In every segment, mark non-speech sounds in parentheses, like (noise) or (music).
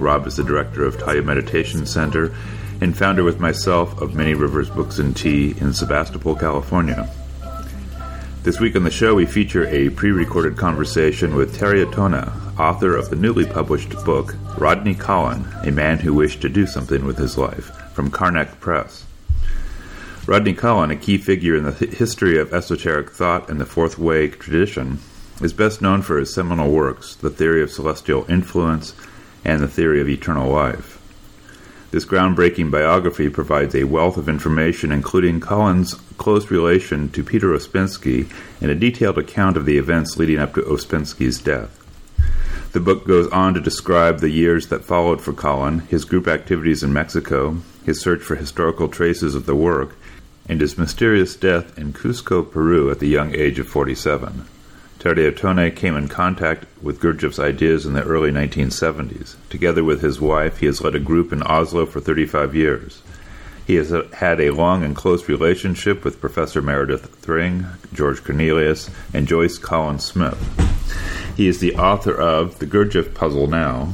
Rob is the director of Tayu Meditation Center and founder with myself of Many Rivers Books and Tea in Sebastopol, California. This week on the show, we feature a pre recorded conversation with Terje Tonne, author of the newly published book Rodney Collin, A Man Who Wished to Do Something with His Life, from Karnak Press. Rodney Collin, a key figure in the history of esoteric thought and the Fourth Way tradition, is best known for his seminal works, The Theory of Celestial Influence and the Theory of Eternal Life. This groundbreaking biography provides a wealth of information, including Collin's close relation to Peter Ouspensky and a detailed account of the events leading up to Ouspensky's death. The book goes on to describe the years that followed for Collin, his group activities in Mexico, his search for historical traces of the work, and his mysterious death in Cusco, Peru at the young age of 47. Tonne came in contact with Gurdjieff's ideas in the early 1970s. Together with his wife, he has led a group in Oslo for 35 years. He has had a long and close relationship with Professor Meredith Thring, George Cornelius, and Joyce Collin-Smith. He is the author of The Gurdjieff Puzzle Now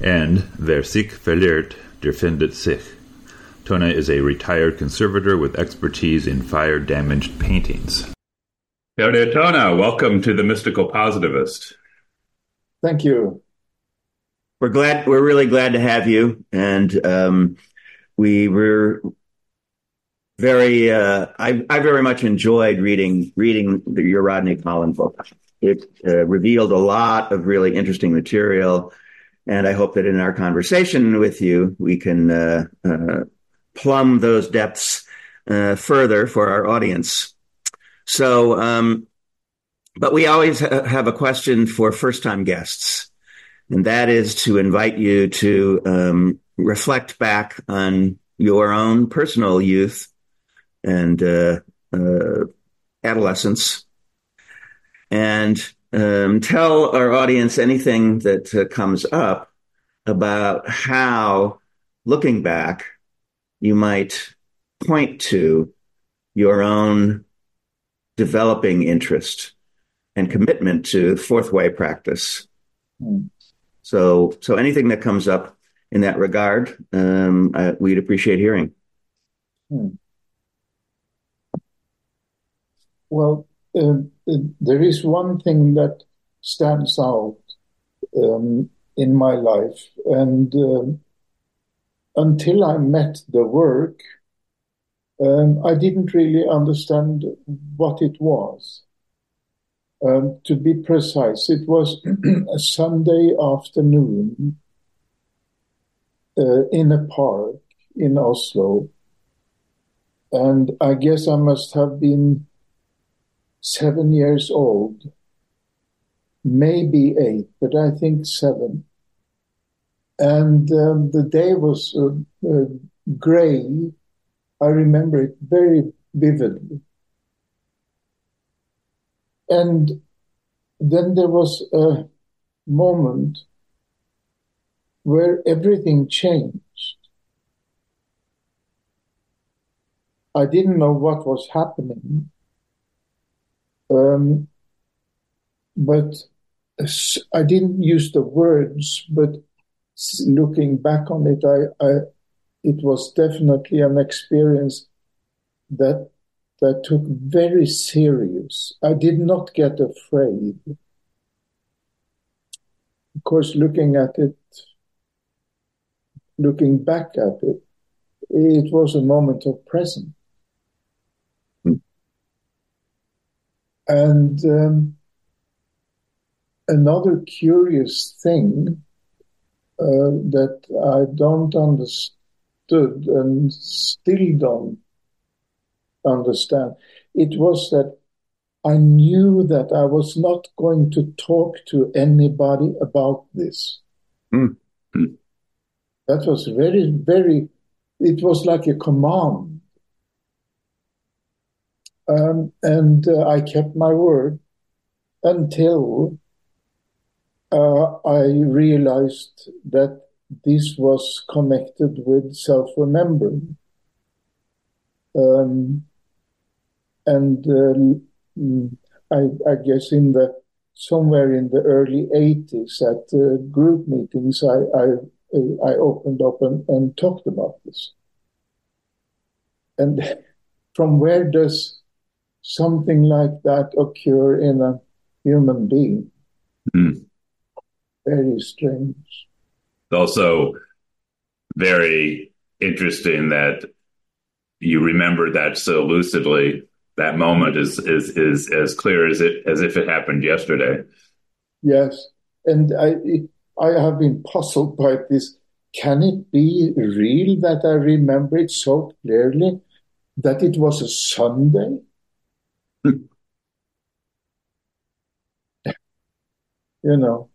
and Wer sich verliert, der findet sich. Tonne is a retired conservator with expertise in fire damaged paintings. Tonne, welcome to the Mystical Positivist. Thank you. We're glad. We're really glad to have you, and um, we were very. Uh, I, I very much enjoyed reading reading the, your Rodney Collin book. It uh, revealed a lot of really interesting material, and I hope that in our conversation with you, we can uh, uh plumb those depths uh, further for our audience. So, um, but we always ha- have a question for first time guests, and that is to invite you to um, reflect back on your own personal youth and uh, uh, adolescence. And um, tell our audience anything that uh, comes up about how, looking back, you might point to your own developing interest and commitment to fourth way practice. Mm. So, so anything that comes up in that regard, um, uh, we'd appreciate hearing. Hmm. Well, uh, there is one thing that stands out um, in my life, and uh, until I met the work, um, I didn't really understand what it was. Um, to be precise, it was (clears throat) a Sunday afternoon uh, in a park in Oslo. And I guess I must have been seven years old, maybe eight, but I think seven. And um, the day was uh, uh, gray I remember it very vividly. And then there was a moment where everything changed. I didn't know what was happening. Um, but I didn't use the words, but looking back on it, I, I, it was definitely an experience that that took very serious. I did not get afraid. Of course, looking at it, looking back at it, it was a moment of presence. Mm. And um, another curious thing uh, that I don't understand understood and still don't understand. It was that I knew that I was not going to talk to anybody about this. Mm-hmm. That was very, very, it was like a command. Um, and uh, I kept my word until uh, I realized that this was connected with self-remembering. Um, and uh, I, I, guess in the somewhere in the early 80s at uh, group meetings, I, I, I opened up and, and, talked about this. And from where does something like that occur in a human being? Mm. Very strange. Also, very interesting that you remember that so lucidly that moment is is is as clear as it as if it happened yesterday. Yes, and I I have been puzzled by this. Can it be real that I remember it so clearly that it was a Sunday? (laughs) you know.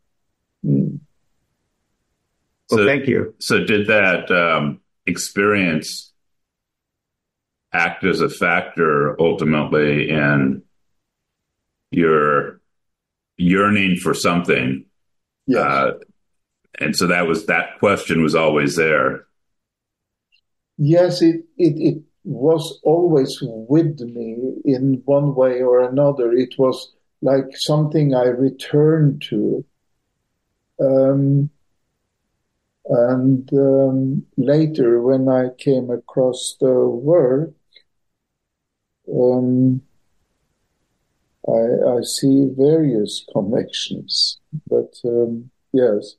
Well, so, thank you. So, did that um, experience act as a factor ultimately in your yearning for something. Yes. Uh, and so that was that question was always there. Yes, it, it, it was always with me in one way or another. It was like something I returned to. Um, and um, later, when I came across the work, um, I, I, see various connections, but um, yes,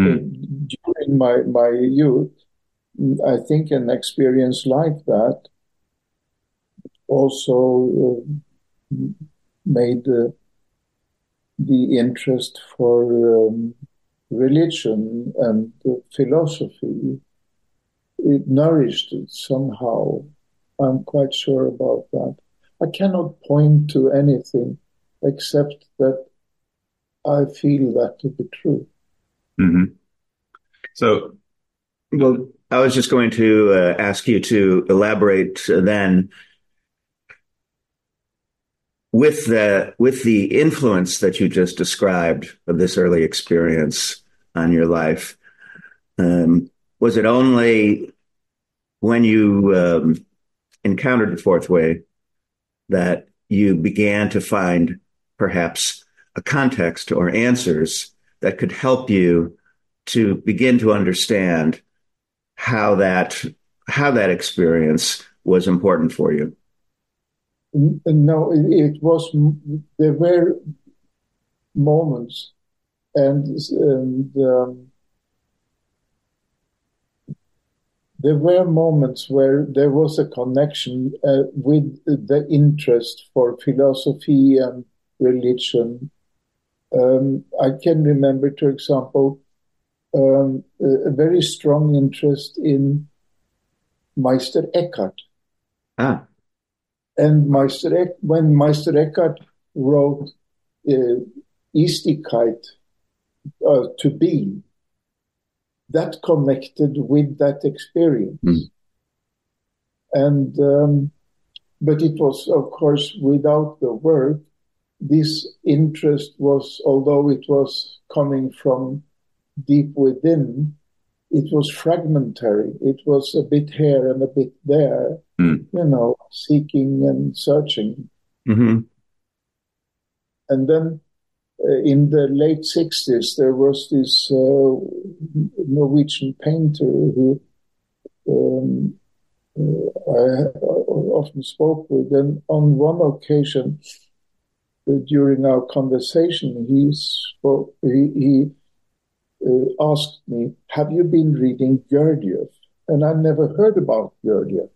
mm. during my my youth, I think an experience like that also uh, made uh, the interest for um, religion and philosophy. It nourished it somehow. I'm quite sure about that. I cannot point to anything except that I feel that to be true. Mm-hmm. So, well, I was just going to uh, ask you to elaborate then with the with the influence that you just described of this early experience on your life. Um, was it only when you um, encountered the fourth way that you began to find perhaps a context or answers that could help you to begin to understand how that how that experience was important for you no it was there were moments and, and um, there were moments where there was a connection uh, with the interest for philosophy and religion. Um, I can remember, for example, um, a, very strong interest in Meister Eckhart. Ah. And Meister when Meister Eckhart wrote uh, Istigkeit uh, to be, that connected with that experience. Mm. And, um, but it was, of course, without the word, this interest was, although it was coming from deep within, it was fragmentary. It was a bit here and a bit there, mm. you know, seeking and searching. Mm-hmm. And then uh, in the late 60s, there was this uh, Norwegian painter who um, uh, I often spoke with, and on one occasion during our conversation, he spoke. He, he uh, asked me, "Have you been reading Gurdjieff?" And I never heard about Gurdjieff.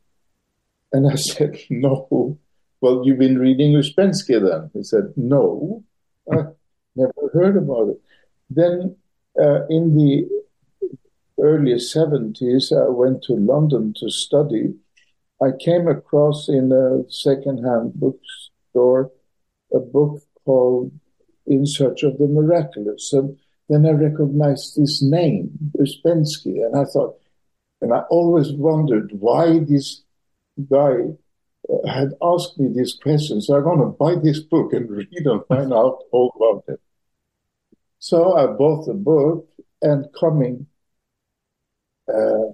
And I (laughs) said, "No." Well, you've been reading Ouspensky then? He said, "No." (laughs) never heard about it. Then uh, in the early 70s, I went to London to study. I came across in a second-hand bookstore a book called In Search of the Miraculous. And then I recognized this name, Ouspensky, and I thought, and I always wondered why this guy uh, had asked me this question. So I'm going to buy this book and read and find out all about it. So I bought the book and coming, uh,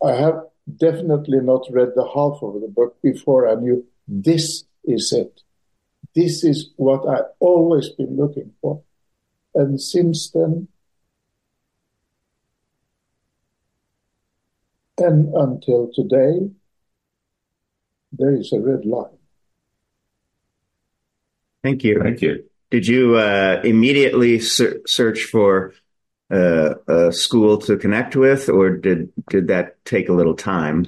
I have definitely not read the half of the book before I knew this is it. This is what I've always been looking for. And since then, and until today, there is a red line. Thank you. Thank you. Did you uh, immediately ser- search for uh, a school to connect with, or did did that take a little time?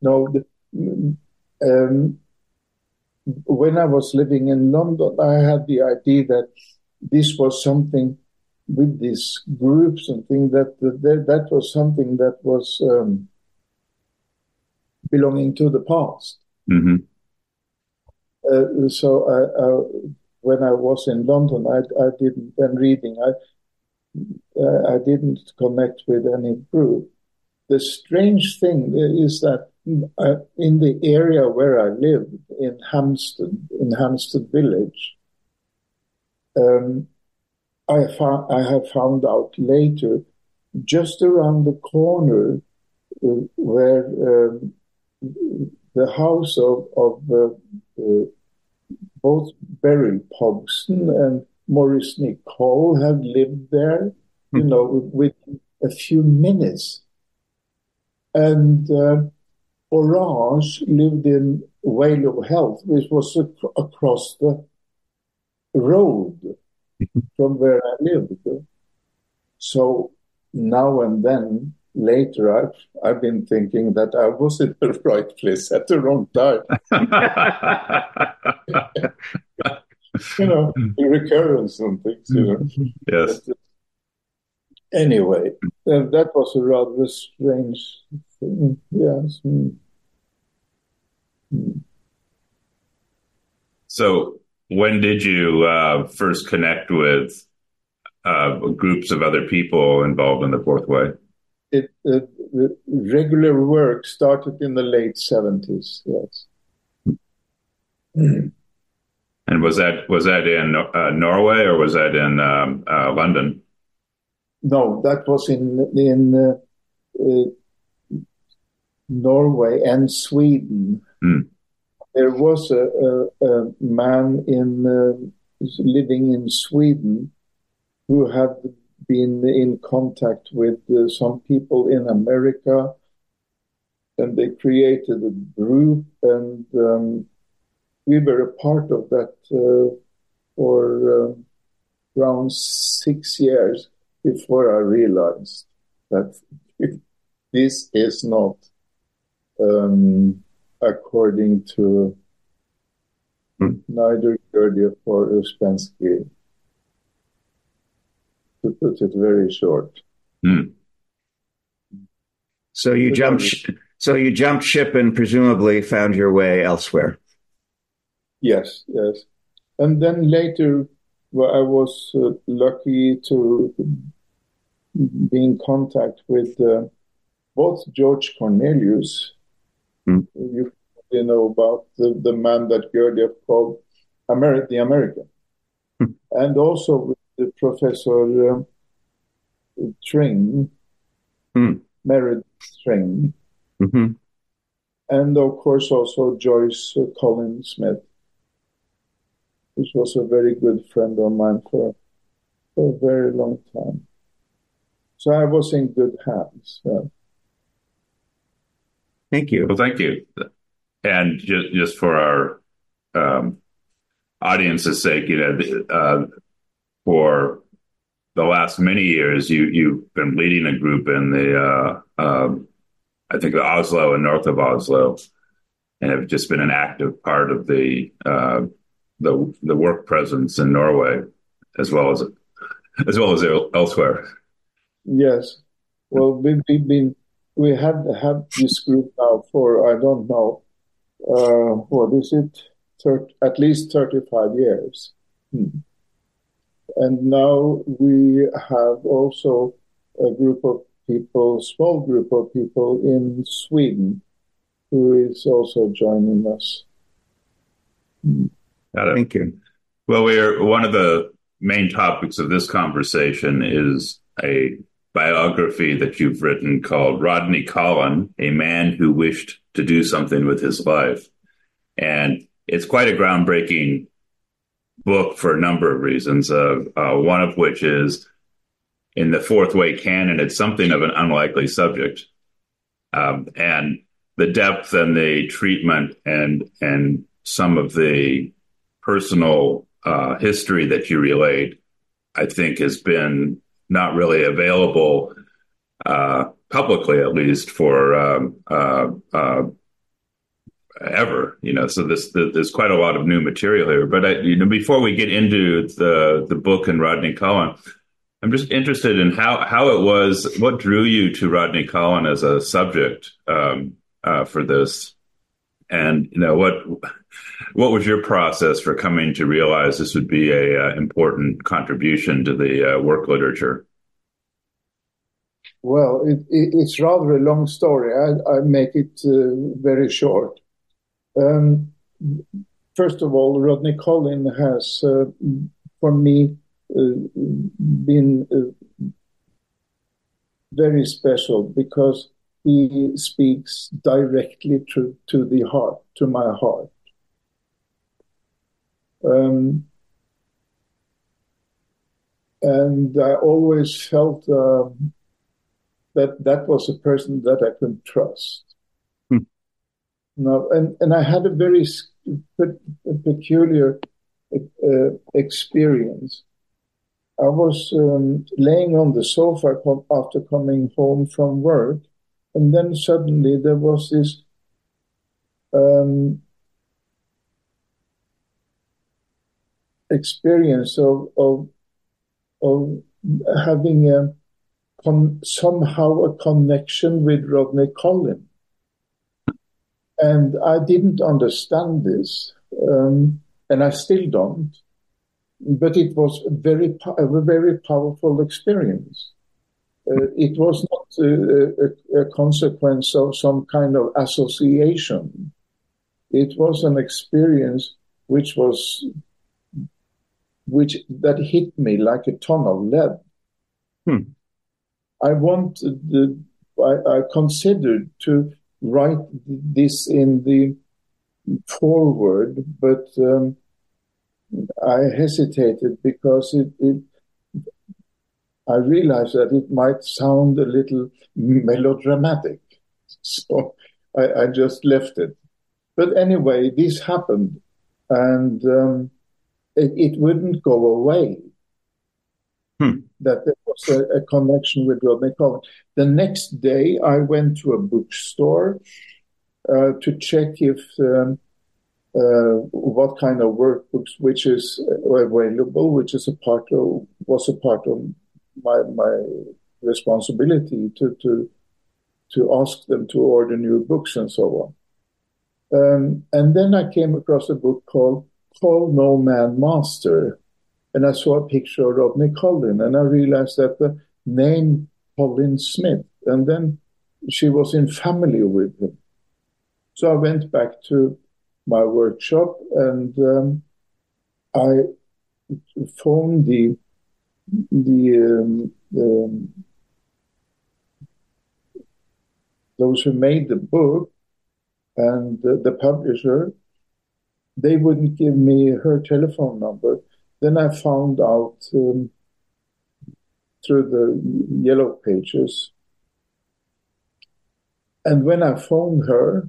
No, um, when I was living in London, I had the idea that this was something with these groups and things that that, that was something that was um, belonging to the past. Mm-hmm. Uh, so I, I, when I was in London, I, I didn't, and reading, I, uh, I didn't connect with any group. The strange thing is that uh, in the area where I lived, in Hampstead, in Hampstead Village, um, I, found, I have found out later, just around the corner uh, where um, the house of, of uh, uh, both Beryl Pogson and Maurice Nicoll have lived there, you hmm. know, within a few minutes. And uh, Orage lived in Vale of Health, which was ac- across the road from where I lived. So now and then, later, I've, I've been thinking that I was in the (laughs) right place at the wrong time. (laughs) you know, recurrence and things, you know. Yes. But, anyway, uh, that was a rather strange thing. Yes. Mm. So, when did you uh, first connect with uh, groups of other people involved in the Fourth Way? It, it, the regular work started in the late seventies. Yes. (clears throat) And was that was that in uh, Norway or was that in um, uh, London? No, that was in in uh, uh Norway and Sweden. Mm. There was a, a, a man in uh, living in Sweden who had been in contact with uh, some people in America, and they created a group and. Um, we were a part of that uh, for uh, around six years before I realized that (laughs) this is not um, according to hmm. neither Gurdjieff or Ouspensky, to put it very short. Hmm. So you jumped. So you jumped ship and presumably found your way elsewhere. Yes, yes. And then later, well, I was uh, lucky to be in contact with uh, both George Cornelius, mm. you, you know about the, the man that Gurdjieff called Ameri- the American, mm. and also with the Professor uh, Thring, mm. Meredith Thring, mm-hmm. and of course also Joyce uh, Collin-Smith which was a very good friend of mine for, for a very long time. So I was in good hands. Yeah. Thank you. Well, thank you. And just, just for our um, audience's sake, you know, uh, for the last many years, you you've been leading a group in the, uh, um, I think, the Oslo and north of Oslo, and have just been an active part of the uh, the the work presence in Norway as well as as well as elsewhere. Yes, well, we've, we've been we have had this group now for I don't know uh, what is it, 30, at least thirty five years, hmm. and now we have also a group of people, small group of people in Sweden, who is also joining us. Thank you. Well, we're one of the main topics of this conversation is a biography that you've written called Rodney Collin, a man who wished to do something with his life. And it's quite a groundbreaking book for a number of reasons. Uh, uh, one of which is in the fourth way canon, it's something of an unlikely subject. Um, and the depth and the treatment and and some of the personal uh, history that you relate, I think, has been not really available uh, publicly, at least for um, uh, uh ever. You know, so this the, there's quite a lot of new material here. But I, you know, before we get into the the book and Rodney Collin, I'm just interested in how how it was. What drew you to Rodney Collin as a subject um, uh, for this, and you know what what was your process for coming to realize this would be a uh, important contribution to the uh, work literature? Well, it, it, it's rather a long story. I, I make it uh, very short. Um, first of all, Rodney Collin has, uh, for me, uh, been uh, very special because he speaks directly to, to the heart, to my heart. Um, and I always felt uh, that that was a person that I could trust. No, and, and I had a very peculiar uh, experience. I was um, laying on the sofa after coming home from work, and then suddenly there was this um, experience of, of, of having a con- somehow a connection with Rodney Collin. And I didn't understand this, um, and I still don't. But it was very, a very powerful experience. Uh, it was not a, a, a, consequence of some kind of association. It was an experience which was, which that hit me like a ton of lead. Hmm. I wanted, the, I, I considered to write this in the forward, but um, I hesitated because it, it, I realized that it might sound a little melodramatic. (laughs) So I, I just left it. But anyway, this happened and um, it, it, wouldn't go away. Hmm. That there was a, a, connection with Rodney Collin. The next day, I went to a bookstore uh, to check if um, uh, what kind of workbooks which is available, which is a part of was a part of my my responsibility to to to ask them to order new books and so on. Um, and then I came across a book called "Call No Man Master," and I saw a picture of Rodney Collin, and I realized that the name Collin Smith, and then she was in family with him. So I went back to my workshop and um, I phoned the the, um, um, those who made the book and the, the publisher. They wouldn't give me her telephone number. Then I found out um, through the yellow pages. And when I phoned her,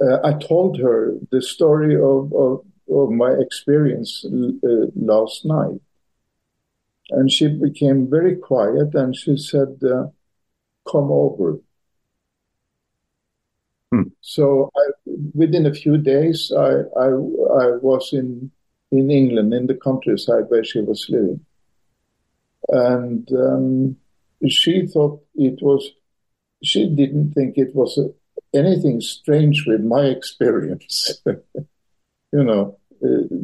uh, I told her the story of, of, of my experience uh, last night. And she became very quiet and she said, uh, Come over. Hmm. So I, within a few days, I, I, I was in in England, in the countryside where she was living. And um, she thought it was, she didn't think it was a, anything strange with my (laughs) experience. you know, uh,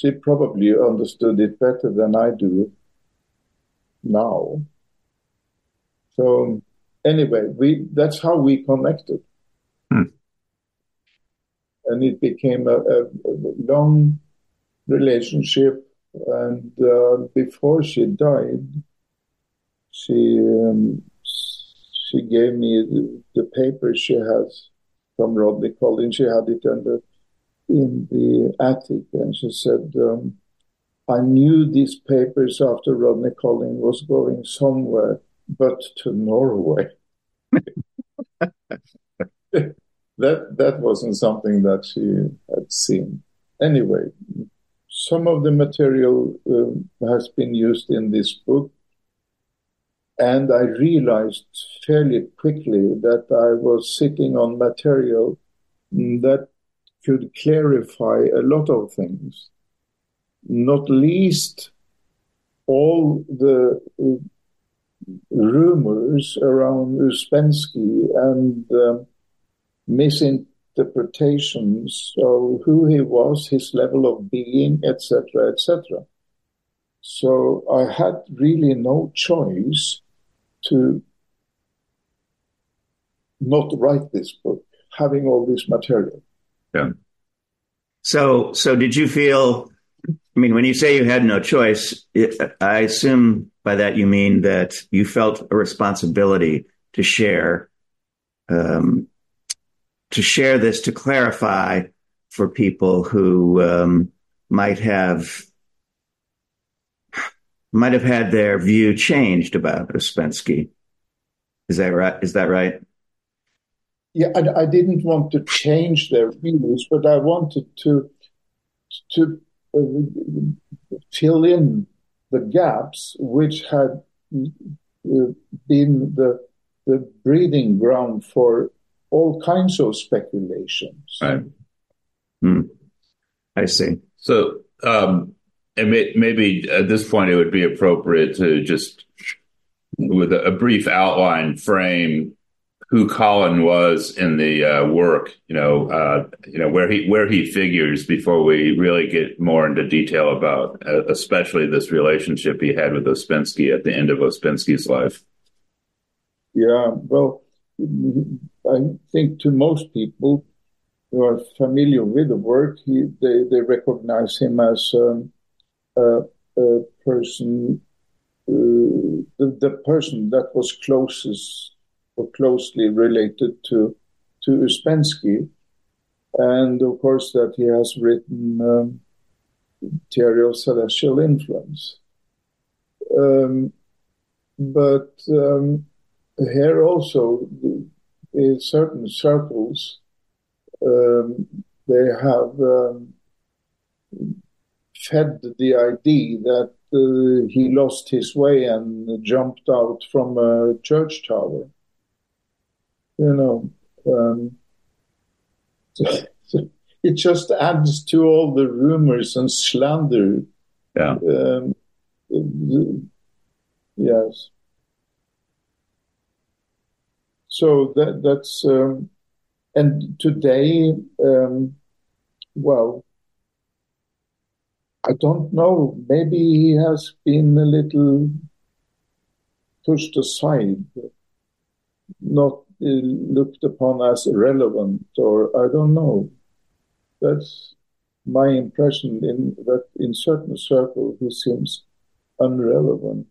she probably understood it better than I do now. So anyway, we that's how we connected. Hmm. And it became a, a, a long relationship. And uh, before she died, she um, she gave me the, the paper she has from Rodney Collins. She had it the in the attic, and she said, um, "I knew these papers after Rodney Collins was going somewhere, but to Norway." (laughs) that that wasn't something that she had seen. Anyway, some of the material uh, has been used in this book, and I realized fairly quickly that I was sitting on material that could clarify a lot of things, not least all the rumors around Ouspensky and uh, misinterpretations of who he was, his level of being, etc., etc. So I had really no choice to not write this book, having all this material. Yeah. So, so did you feel? I mean, when you say you had no choice, it, I assume by that you mean that you felt a responsibility to share, um, to share this to clarify for people who um, might have might have had their view changed about Ouspensky. Is that right? Is that right? Yeah, I, I didn't want to change their views, but I wanted to to uh, fill in the gaps which had uh, been the the breeding ground for all kinds of speculations. Right. Hmm. I see. So, um, and may, maybe at this point, it would be appropriate to just, with a, a brief outline, frame who Collin was in the uh, work. You know, uh, you know where he where he figures before we really get more into detail about, uh, especially this relationship he had with Ouspensky at the end of Ouspensky's life. Yeah, well, I think to most people who are familiar with the work, he, they they recognize him as um, a, a, person, uh, the, the person that was closest or closely related to to Ouspensky, and of course that he has written um, Theory of Celestial Influence. Um, but um, here also, in certain circles, um, they have um, fed the idea that uh, he lost his way and jumped out from a church tower you know, um, (laughs) it just adds to all the rumors and slander. Yeah. Um, yes. So that that's um, and today, um, well, I don't know. Maybe he has been a little pushed aside, not looked upon as irrelevant, or I don't know. That's my impression. In that, in certain circles, he seems unrelevant,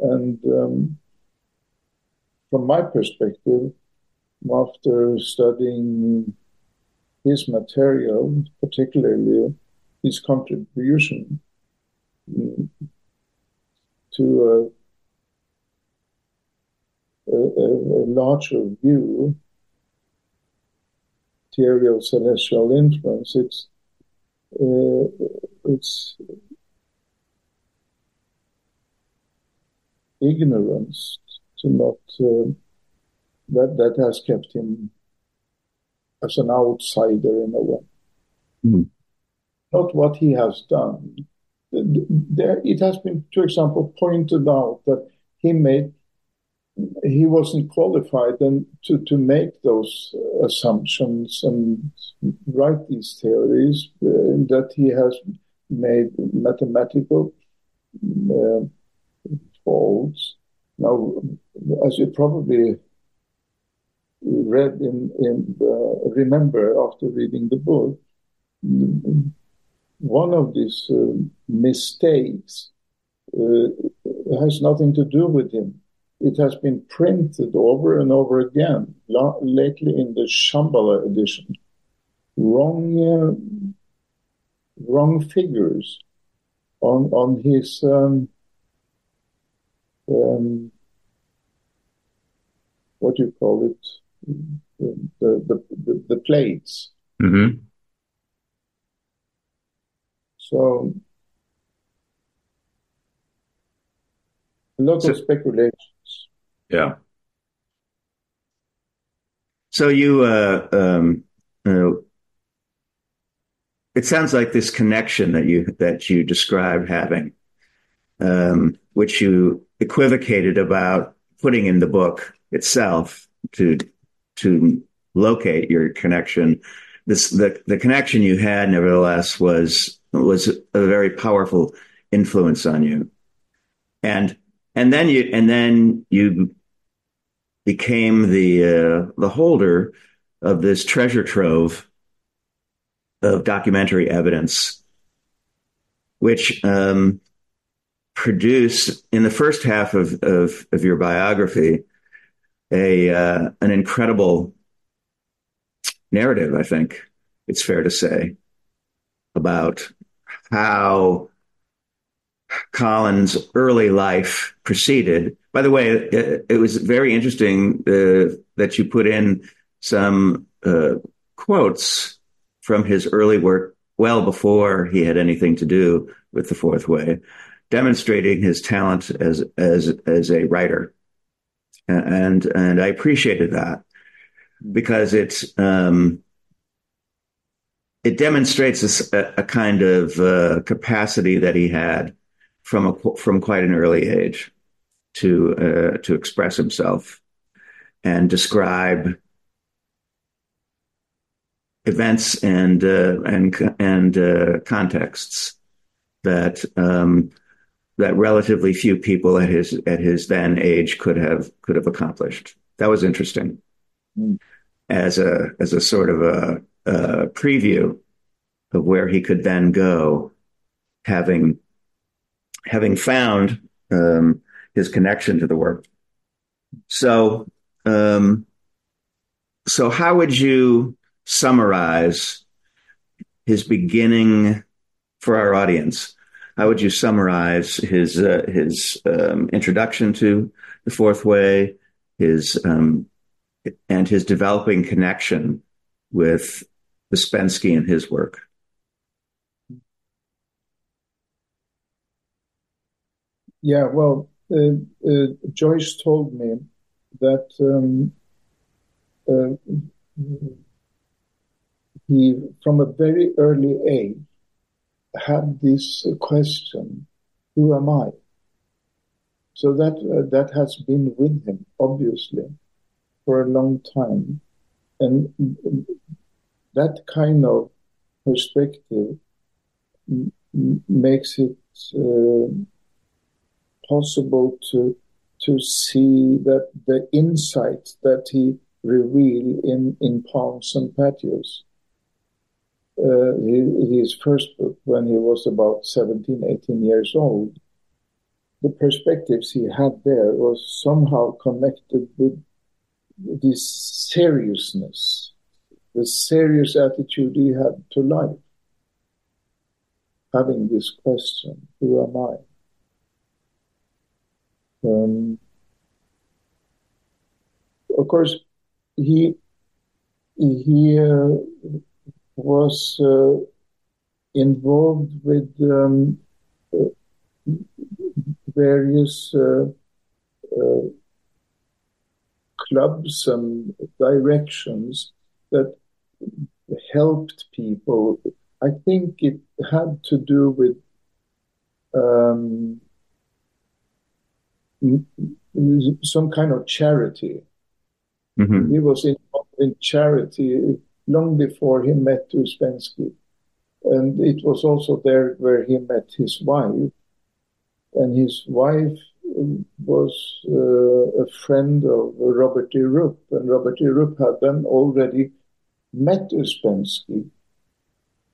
and um, from my perspective, after studying his material, particularly his contribution to a, a, larger view, theory of celestial influence, it's uh, it's ignorance to not uh, that that has kept him as an outsider in a way. Mm. Not what he has done. There, it has been, for example, pointed out that he made he wasn't qualified then to, to make those assumptions and write these theories uh, that he has made mathematical uh, faults. Now, as you probably read in, in uh, remember after reading the book, one of these uh, mistakes uh, has nothing to do with him. It has been printed over and over again, lately in the Shambhala edition. Wrong, uh, wrong figures on on his um, um, what do you call it? The the the, the plates. Mm-hmm. So a lot so, of speculations. Yeah. So you, uh, um, it sounds like this connection that you that you described having, um, which you equivocated about putting in the book itself to to locate your connection. This the the connection you had, nevertheless, was was a very powerful influence on you. And and then you and then you became the uh, the holder of this treasure trove of documentary evidence, which um, produced in the first half of, of, of your biography a uh, an incredible narrative. I think it's fair to say about how Collin's early life proceeded. By the way, it, it was very interesting uh, that you put in some uh, quotes from his early work well before he had anything to do with the Fourth Way, demonstrating his talent as as as a writer, and and I appreciated that because it's um, it demonstrates a, a kind of uh, capacity that he had from a, from quite an early age to uh, to express himself and describe events and uh, and and uh, contexts that um, that relatively few people at his at his then age could have could have accomplished. That was interesting mm. as a as a sort of a uh, preview of where he could then go, having having found um, his connection to the work. So, um, so how would you summarize his beginning for our audience? How would you summarize his uh, his um, introduction to the Fourth Way, his um, and his developing connection with Ouspensky and his work. Yeah, well, uh, uh, Joyce told me that um, uh, he, from a very early age, had this question: "Who am I?" So that uh, that has been with him, obviously, for a long time, and that kind of perspective m- makes it uh, possible to to see that the insight that he revealed in in palms and patios uh, his first book when he was about 17 18 years old the perspectives he had there was somehow connected with this seriousness the serious attitude he had to life, having this question, who am I? Um, of course, he he uh, was uh, involved with um, various uh, uh, clubs and directions that helped people. I think it had to do with um, some kind of charity. Mhm. He was involved in charity long before he met Ouspensky. And it was also there where he met his wife. And his wife was uh, a friend of Robert E. Rupp. And Robert E. Rupp had then already met Ouspensky.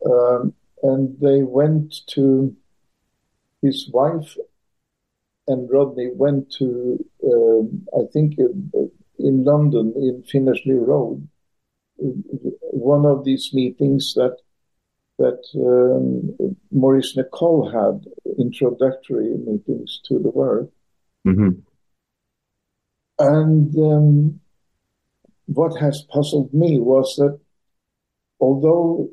Um, and they went to his wife and Rodney went to, um, I think, uh, in London, in Finchley Road, one of these meetings that that um, Maurice Nicoll had, introductory meetings to the work. Mhm. And um, what has puzzled me was that although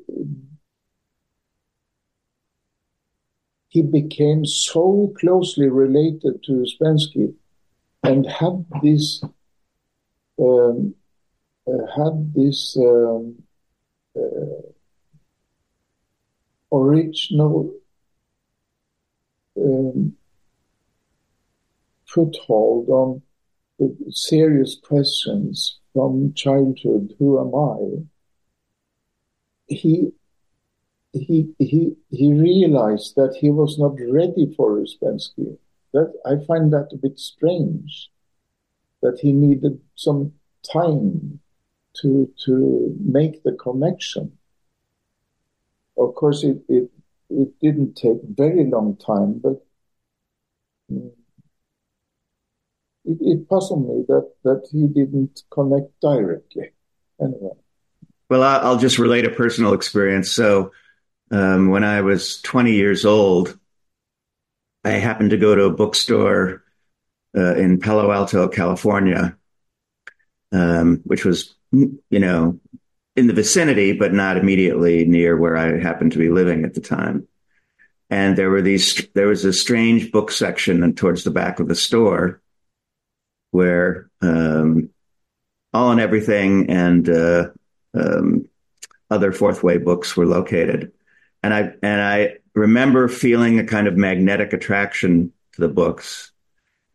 he became so closely related to Ouspensky and had this um, uh, had this um, uh, original um, foothold on serious questions from childhood. Who am I? He he he he realized that he was not ready for Ouspensky. That I find that a bit strange. That he needed some time to to make the connection. Of course, it it, it didn't take very long time, but mm, it, it puzzled me that that he didn't connect directly. Anyway, Well, I'll just relate a personal experience. So, um, when I was 20 years old, I happened to go to a bookstore uh, in Palo Alto, California, um, which was, you know, in the vicinity, but not immediately near where I happened to be living at the time. And there were these, there was a strange book section towards the back of the store where um, All and Everything and uh, um, other fourth way books were located. And I and I remember feeling a kind of magnetic attraction to the books.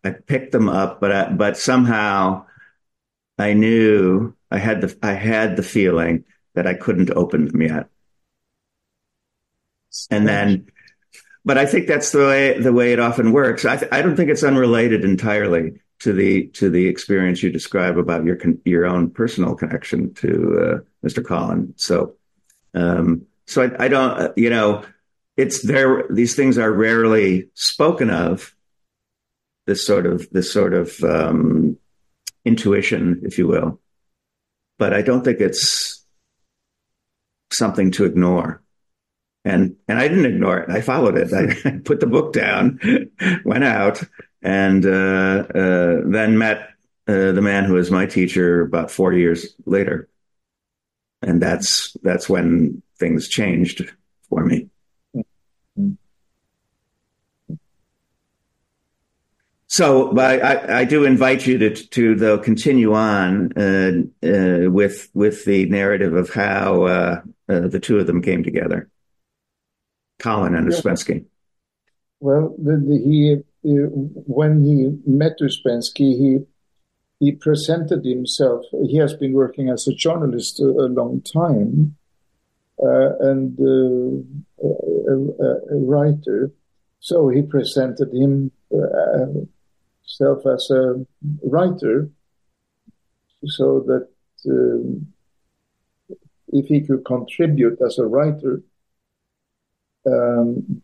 I picked them up, but I, but somehow I knew I had the I had the feeling that I couldn't open them yet. And then, but I think that's the way the way it often works. I I don't think it's unrelated entirely to the to the experience you describe about your your own personal connection to uh, Mr. Collin. So, um, so I, I don't, uh, you know, it's there. These things are rarely spoken of. This sort of this sort of um, intuition, if you will, but I don't think it's something to ignore. And and I didn't ignore it. I followed it. I (laughs) put the book down, (laughs) went out, and uh, uh, then met uh, the man who was my teacher about four years later. And that's that's when things changed for me. So, but I, I do invite you to to though continue on uh, uh, with with the narrative of how uh, uh the two of them came together, Collin and Yeah. Ouspensky. well, the, the, he when he met Ouspensky, he he presented himself. He has been working as a journalist a, a long time, and uh, a, a, writer. So he presented himself as a writer, so that um, if he could contribute as a writer, um,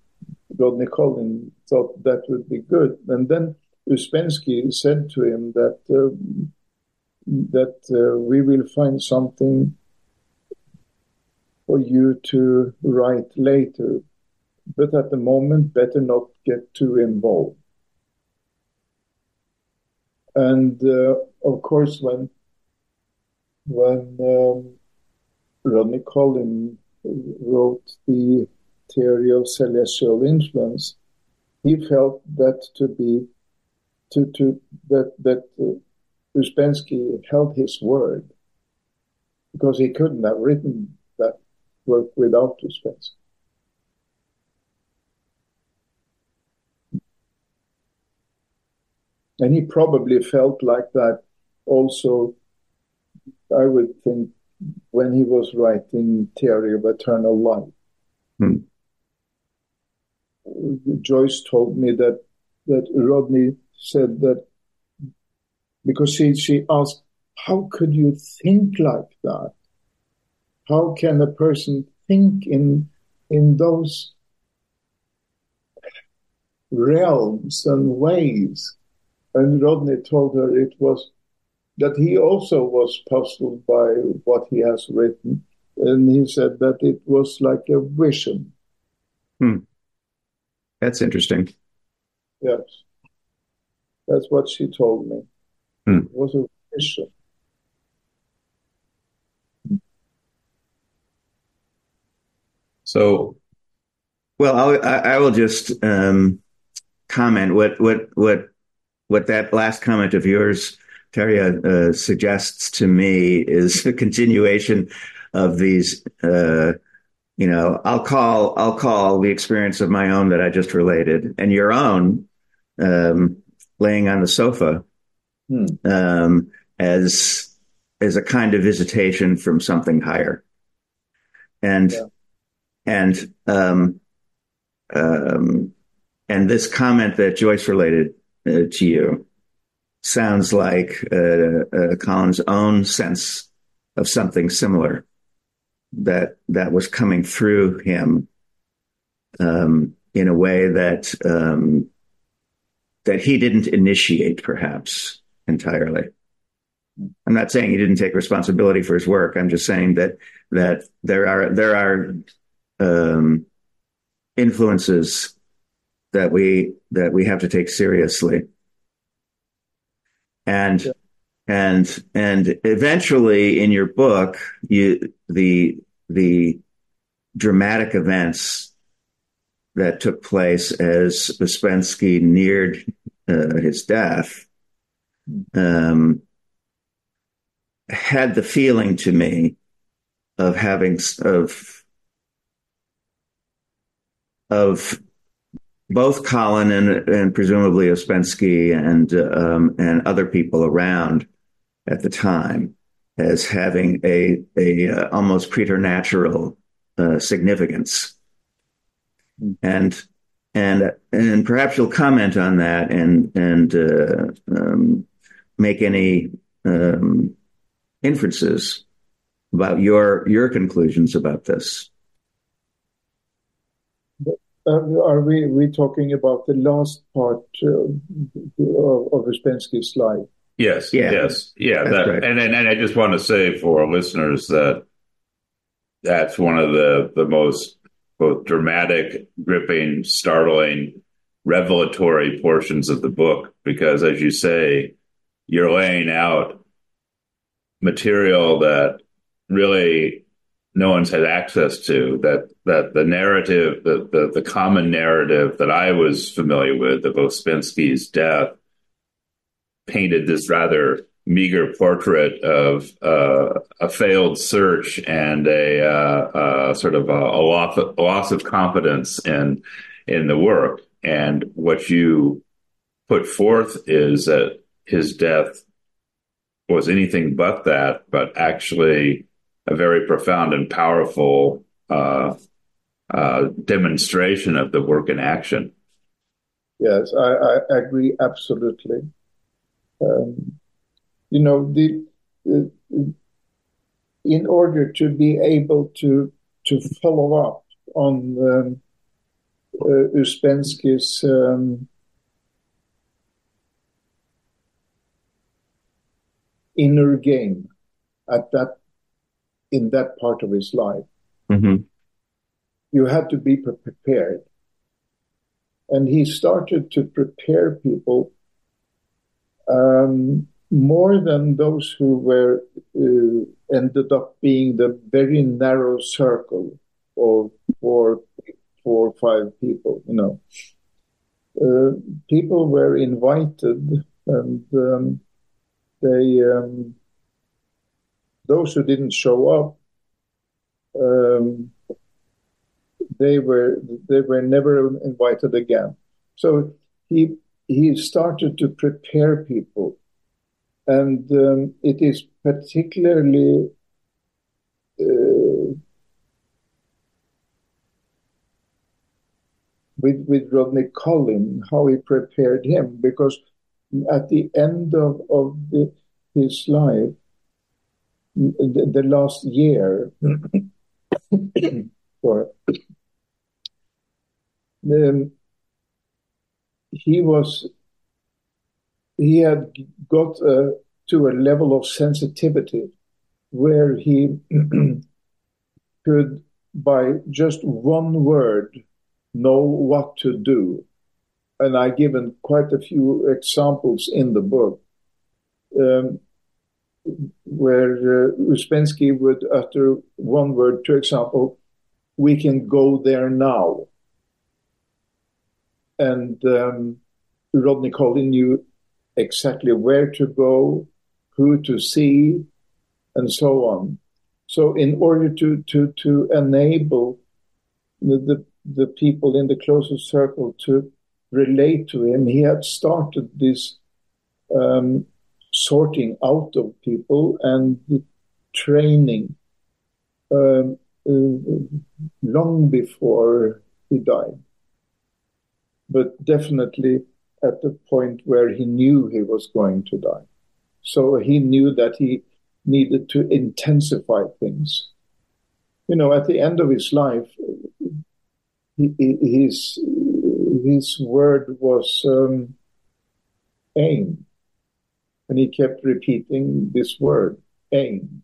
Rodney Collin thought that would be good. And then Ouspensky said to him that um, that uh, we will find something for you to write later, but at the moment, better not get too involved. And uh, of course, when when um, Rodney Collin wrote the theory of celestial influence, he felt that to be to to that that uh, Ouspensky held his word because he couldn't have written work without Ouspensky. and he probably felt like that also, I would think, when he was writing Theory of Eternal Life. Hmm. Joyce told me that that Rodney said that because she she asked, "How could you think like that? How can a person think in in those realms and ways?" And Rodney told her it was that he also was puzzled by what he has written. And he said that it was like a vision. Hmm. That's interesting. Yes. That's what she told me. Hmm. It was a vision. So, well, I'll, I, I will just um, comment what what what what that last comment of yours, Terje, uh, suggests to me is a continuation of these. Uh, you know, I'll call I'll call the experience of my own that I just related, and your own, um, laying on the sofa, hmm. um, as as a kind of visitation from something higher, and yeah. And um, um, and this comment that Joyce related uh, to you sounds like uh, uh, Collin's own sense of something similar that that was coming through him um, in a way that um, that he didn't initiate, perhaps entirely. I'm not saying he didn't take responsibility for his work. I'm just saying that that there are there are um, influences that we that we have to take seriously and yeah. and and eventually in your book you the the dramatic events that took place as Ouspensky neared uh, his death um, had the feeling to me of having of of both Collin and, and presumably Ouspensky and um, and other people around at the time as having a a uh, almost preternatural uh, significance, and and and perhaps you'll comment on that and and uh, um, make any um, inferences about your your conclusions about this. Uh, are we we talking about the last part uh, of, of Ouspensky's life? Yes, yeah. yes, yeah. That, right. and, and and I just want to say for our listeners that that's one of the the most both dramatic, gripping, startling, revelatory portions of the book because, as you say, you're laying out material that really no one's had access to that that the narrative the, the, the common narrative that I was familiar with of Ouspensky's death painted this rather meager portrait of uh, a failed search and a uh, uh, sort of a, a, loss, a loss of confidence in in the work. And what you put forth is that his death was anything but that but actually a very profound and powerful uh, uh, demonstration of the work in action. Yes, I, I agree absolutely. Um, you know, the, uh, in order to be able to to follow up on um, uh, Ouspensky's um, inner game at that in that part of his life. Mm-hmm. You had to be prepared. And he started to prepare people um, more than those who were uh, ended up being the very narrow circle of four, four or five people. You know, uh, people were invited, and um, they um, those who didn't show up, um, they were they were never invited again. So he he started to prepare people. And um, it is particularly uh, with, with Rodney Collin, how he prepared him, because at the end of, of the, his life, the, the last year, (coughs) or um, he was he had got uh, to a level of sensitivity where he (clears throat) could by just one word know what to do. And i given quite a few examples in the book. Um, where uh, Ouspensky would utter one word, for example, we can go there now. And um, Rodney Collin knew exactly where to go, who to see, and so on. So, in order to to to enable the, the, the people in the closest circle to relate to him, he had started this um, sorting out of people and training um, uh, long before he died. But definitely at the point where he knew he was going to die. So he knew that he needed to intensify things. You know, at the end of his life, his his word was um, aim, and he kept repeating this word, aim.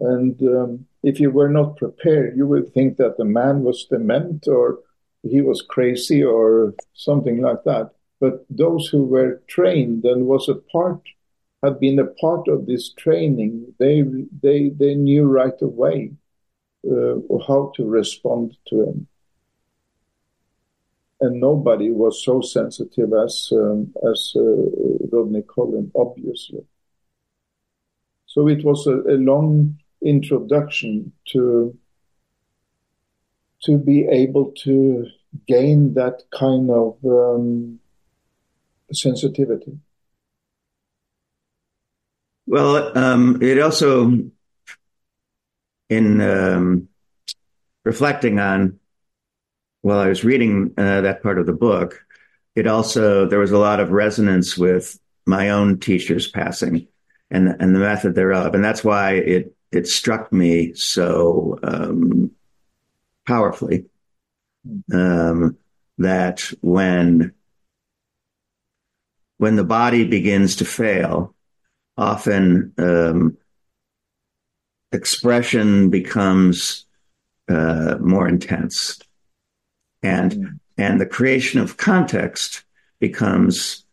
And um, if you were not prepared, you would think that the man was dement or he was crazy or something like that. But those who were trained and was a part, had been a part of this training, they they they knew right away uh, how to respond to him. And nobody was so sensitive as um, as uh, Rodney Collin, obviously. So it was a, a long introduction to to be able to gain that kind of um, sensitivity. Well, um, it also, in um, reflecting on, while I was reading uh, that part of the book, it also there was a lot of resonance with my own teacher's passing and and the method thereof, and that's why it it struck me so um, powerfully um, that when when the body begins to fail, often um, expression becomes uh, more intense, and mm. and the creation of context becomes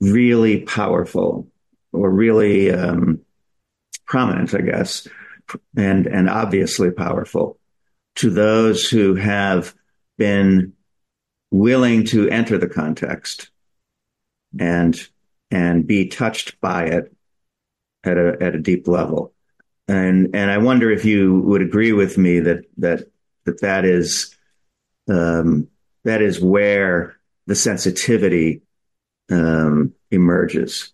really powerful or really um, prominent, I guess, and and obviously powerful to those who have been willing to enter the context and and be touched by it at a at a deep level. And and I wonder if you would agree with me that that that that is um, that is where the sensitivity um, emerges.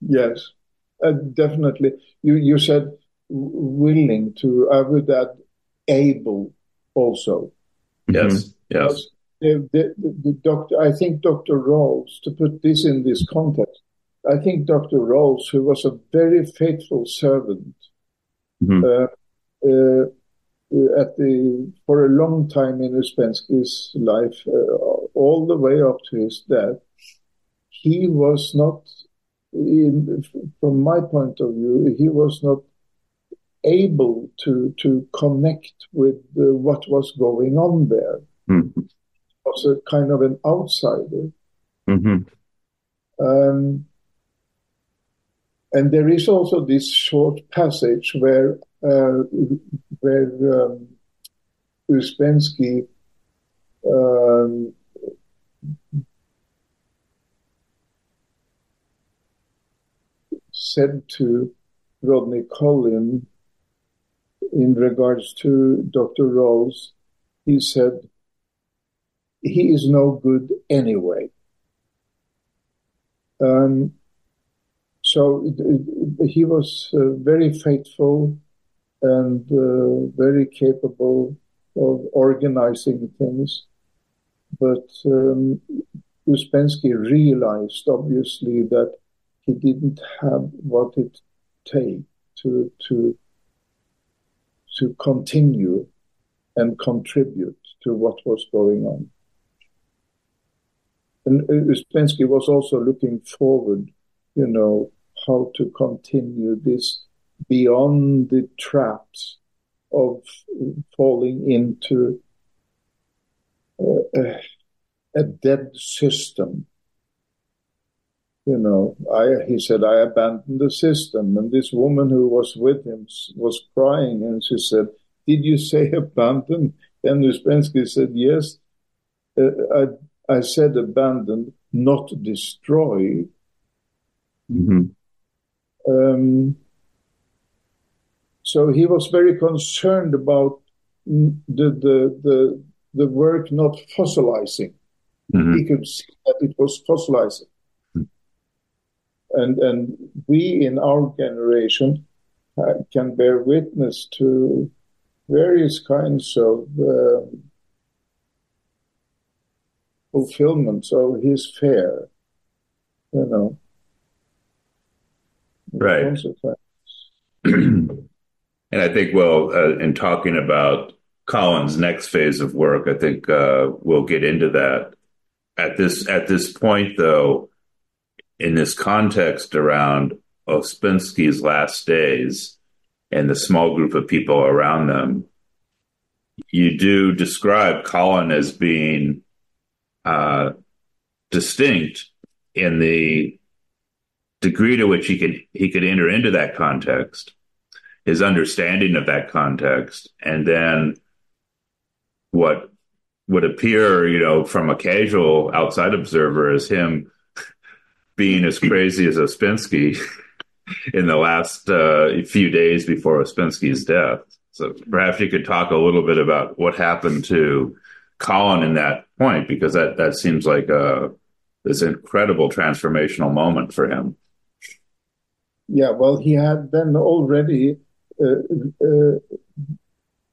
Yes, uh, definitely. You you said willing to. I would add able also. Yes, mm-hmm. yes. The, the, the, doctor, I think Dr. Roles, to put this in this context, I think Dr. Roles, who was a very faithful servant, mm-hmm. uh, uh, at the for a long time in Ouspensky's life, uh, all the way up to his death, he was not, in, from my point of view, he was not able to to connect with uh, what was going on there. Mm-hmm. Was a kind of an outsider. Mm-hmm. Um, and there is also this short passage where uh, where um, Ouspensky um, said to Rodney Collin in regards to Dr. Roles, he said, he is no good anyway. Um, so he was uh, very faithful and uh, very capable of organizing things. But um, Ouspensky realized, obviously, that he didn't have what it take to to to continue and contribute to what was going on. And Ouspensky was also looking forward, you know, how to continue this beyond the traps of falling into a, a dead system. You know, I, he said, I abandoned the system. And this woman who was with him was crying and she said, Did you say (laughs) abandon? And Ouspensky said, Yes. Uh, I, I said abandon, not destroy. Mm-hmm. Um, so he was very concerned about the the the, the work not fossilizing. Mm-hmm. He could see that it was fossilizing, mm-hmm. and and we in our generation uh, can bear witness to various kinds of um, fulfillments of his fear, you know. Right. (clears throat) and I think, well, uh, in talking about Collin's next phase of work, I think uh, we'll get into that. At this at this point, though, in this context around Ouspensky's last days and the small group of people around them, you do describe Collin as being uh, distinct in the degree to which he could he could enter into that context, his understanding of that context, and then what would appear, you know, from a casual outside observer as him (laughs) being as crazy as Ouspensky (laughs) in the last uh, few days before Ouspensky's death. So perhaps you could talk a little bit about what happened to Collin in that point, because that, that seems like a, this incredible transformational moment for him. Yeah, well, he had then already uh,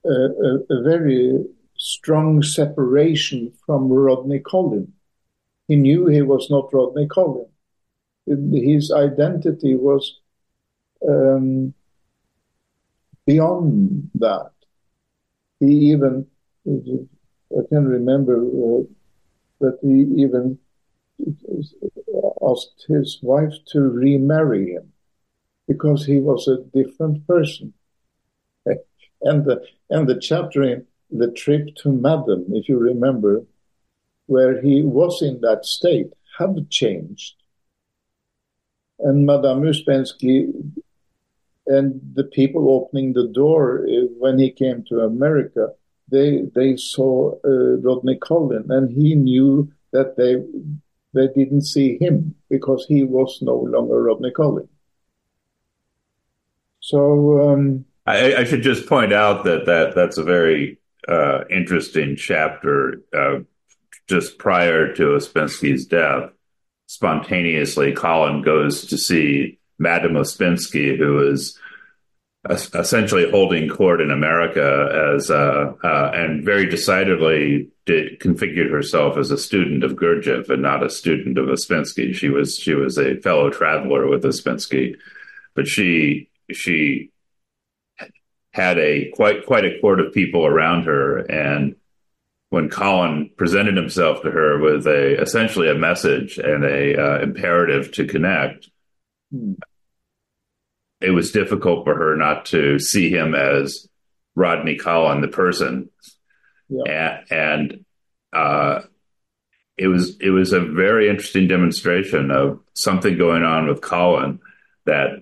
a very strong separation from Rodney Collin. He knew he was not Rodney Collin. His identity was um, beyond that. He even, I can remember uh, that he even asked his wife to remarry him because he was a different person. (laughs) And the, and the chapter in The Trip to Madame, if you remember, where he was in that state, had changed. And Madame Ouspensky and the people opening the door uh, when he came to America, they they saw uh, Rodney Collin, and he knew that they they didn't see him because he was no longer Rodney Collin. So um, I, I, should just point out that that that's a very uh, interesting chapter. Uh, just prior to Ouspensky's death, spontaneously, Collin goes to see Madame Ouspensky, who is essentially holding court in America as uh, uh, and very decidedly did, configured herself as a student of Gurdjieff and not a student of Ouspensky. She was she was a fellow traveler with Ouspensky, but she she had a quite quite a court of people around her and when Collin presented himself to her with a essentially a message and a uh, imperative to connect, it was difficult for her not to see him as Rodney Collin, the person, yeah. and, and uh, it was it was a very interesting demonstration of something going on with Collin that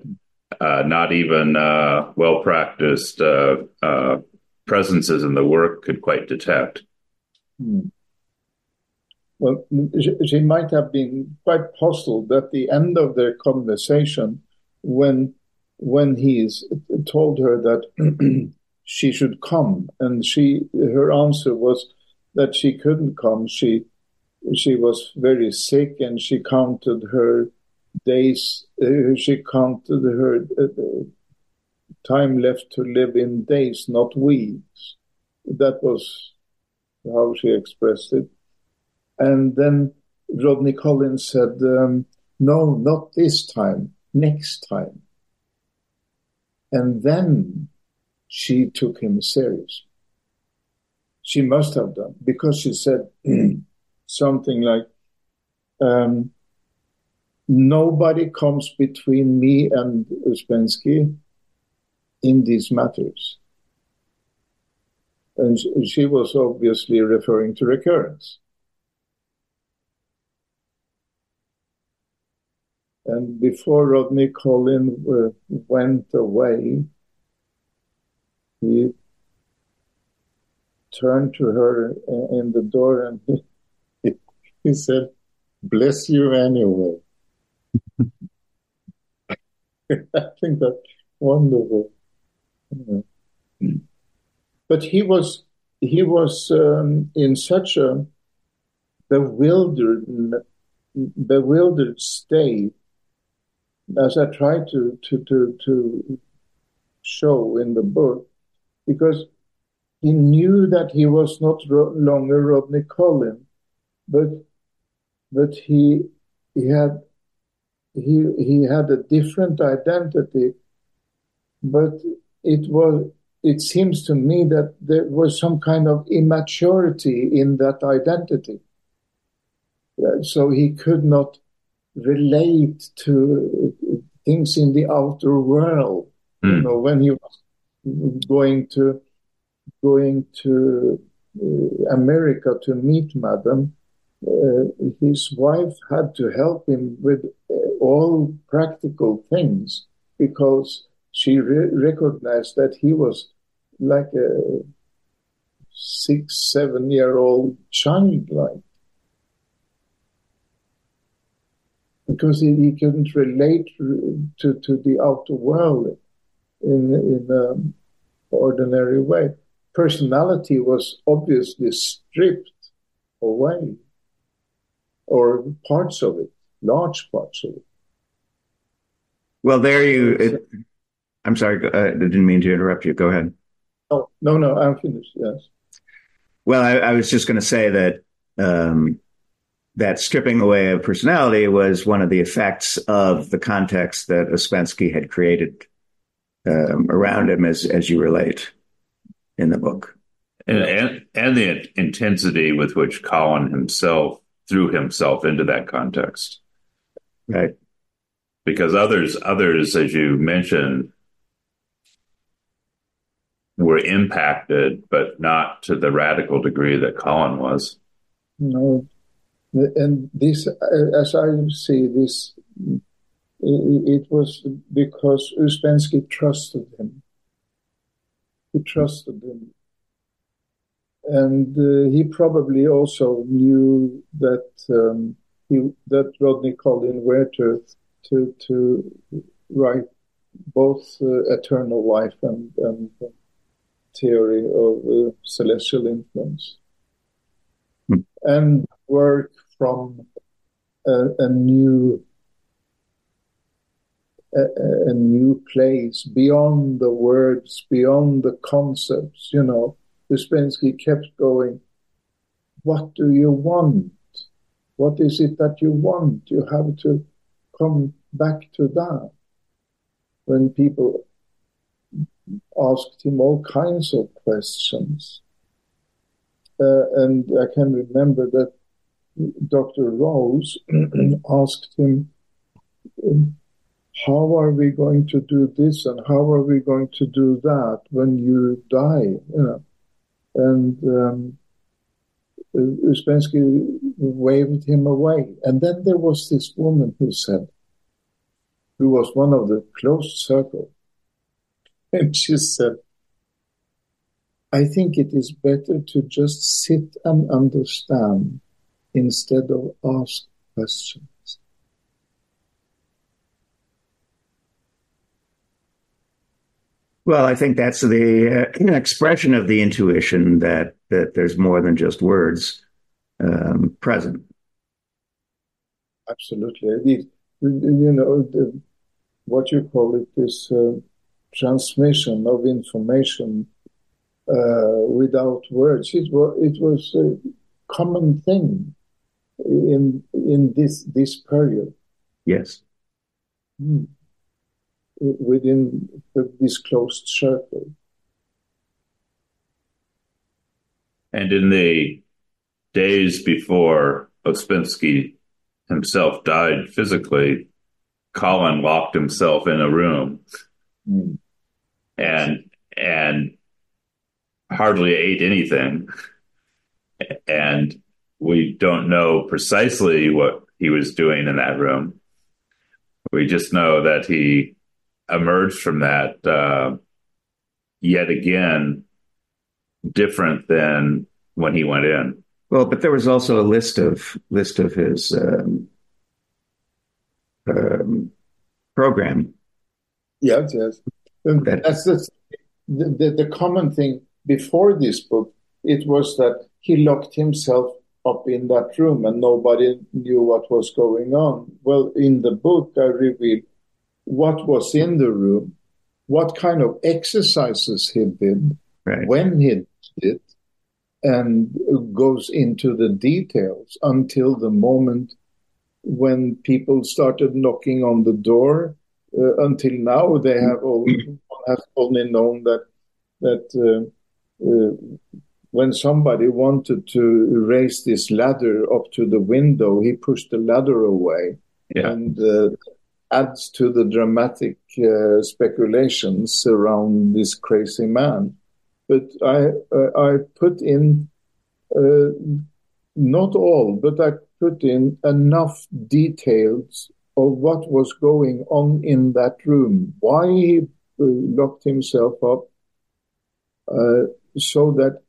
uh, not even uh, well practiced uh, uh, presences in the work could quite detect. Hmm. Well, she might have been quite puzzled at the end of their conversation when when he's told her that (clears throat) she should come, and she her answer was that she couldn't come. She she was very sick, and she counted her days, uh, she counted her uh, time left to live in days, not weeks. That was how she expressed it. And then Rodney Collins said, um, no, not this time, next time. And then she took him serious. She must have done because she said (clears throat) something like, um, nobody comes between me and Ouspensky in these matters. And she was obviously referring to recurrence. And before Rodney Collin uh, went away, he turned to her in the door and (laughs) he, he said, Bless you anyway. (laughs) I think that's wonderful. But he was he was um, in such a bewildered bewildered state as I try to to to to show in the book because he knew that he was not ro- longer Rodney Collin, but but he he had he he had a different identity, but it was it seems to me that there was some kind of immaturity in that identity. So he could not relate to things in the outer world. Mm. You hmm. know, when he was going to going to uh, America to meet Madam, uh, his wife had to help him with uh, all practical things because she re- recognized that he was like a six, seven year old child, like. Because he, he, couldn't relate to, to the outer world in, in an ordinary way. Personality was obviously stripped away, or parts of it, large parts of it. Well, there you. It, I'm sorry, I didn't mean to interrupt you. Go ahead. Oh, no, no, I'm finished. Yes. Well, I, I was just going to say that um, that stripping away of personality was one of the effects of the context that Ouspensky had created um, around him, as as you relate in the book, and, and and the intensity with which Collin himself threw himself into that context, right? Because others, others, as you mentioned, were impacted, but not to the radical degree that Collin was. No, and this, as I see this, it was because Ouspensky trusted him. He trusted him. And uh, he probably also knew that um, he, that Rodney Collin were to, to, to write both uh, eternal life and, and theory of uh, celestial influence hmm. and work from a, a new a, a, new place beyond the words, beyond the concepts. You know, Ouspensky kept going. What do you want? What is it that you want? You have to come back to that. When people asked him all kinds of questions. Uh, and I can remember that Dr. Rose (clears throat) asked him, How are we going to do this and how are we going to do that when you die? You know, and um, Ouspensky waved him away. And then there was this woman who said, who was one of the closed circle, (laughs) and she said, I think it is better to just sit and understand instead of ask questions. Well, I think that's the uh, (clears throat) expression of the intuition that that there's more than just words um, present. Absolutely, you know, the, what you call it, this uh, transmission of information uh, without words. It was it was a common thing in in this this period. Yes. Hmm. Within this closed circle. And in the days before Ouspensky himself died physically, Collin locked himself in a room mm. and and hardly ate anything. And we don't know precisely what he was doing in that room. We just know that he emerged from that uh, yet again different than when he went in. Well, but there was also a list of list of his um, um, program. Yes, yes. That, That's the, the, the common thing before this book. It was that he locked himself up in that room and nobody knew what was going on. Well, in the book, I revealed what was in the room, what kind of exercises he did, right. when he did it, and goes into the details until the moment when people started knocking on the door. Uh, until now, they have only, have only known that that uh, uh, when somebody wanted to raise this ladder up to the window, he pushed the ladder away, yeah. and uh, adds to the dramatic uh, speculations around this crazy man. But I uh, I put in not all, but I put in enough details of what was going on in that room, why he uh, locked himself up, uh, so that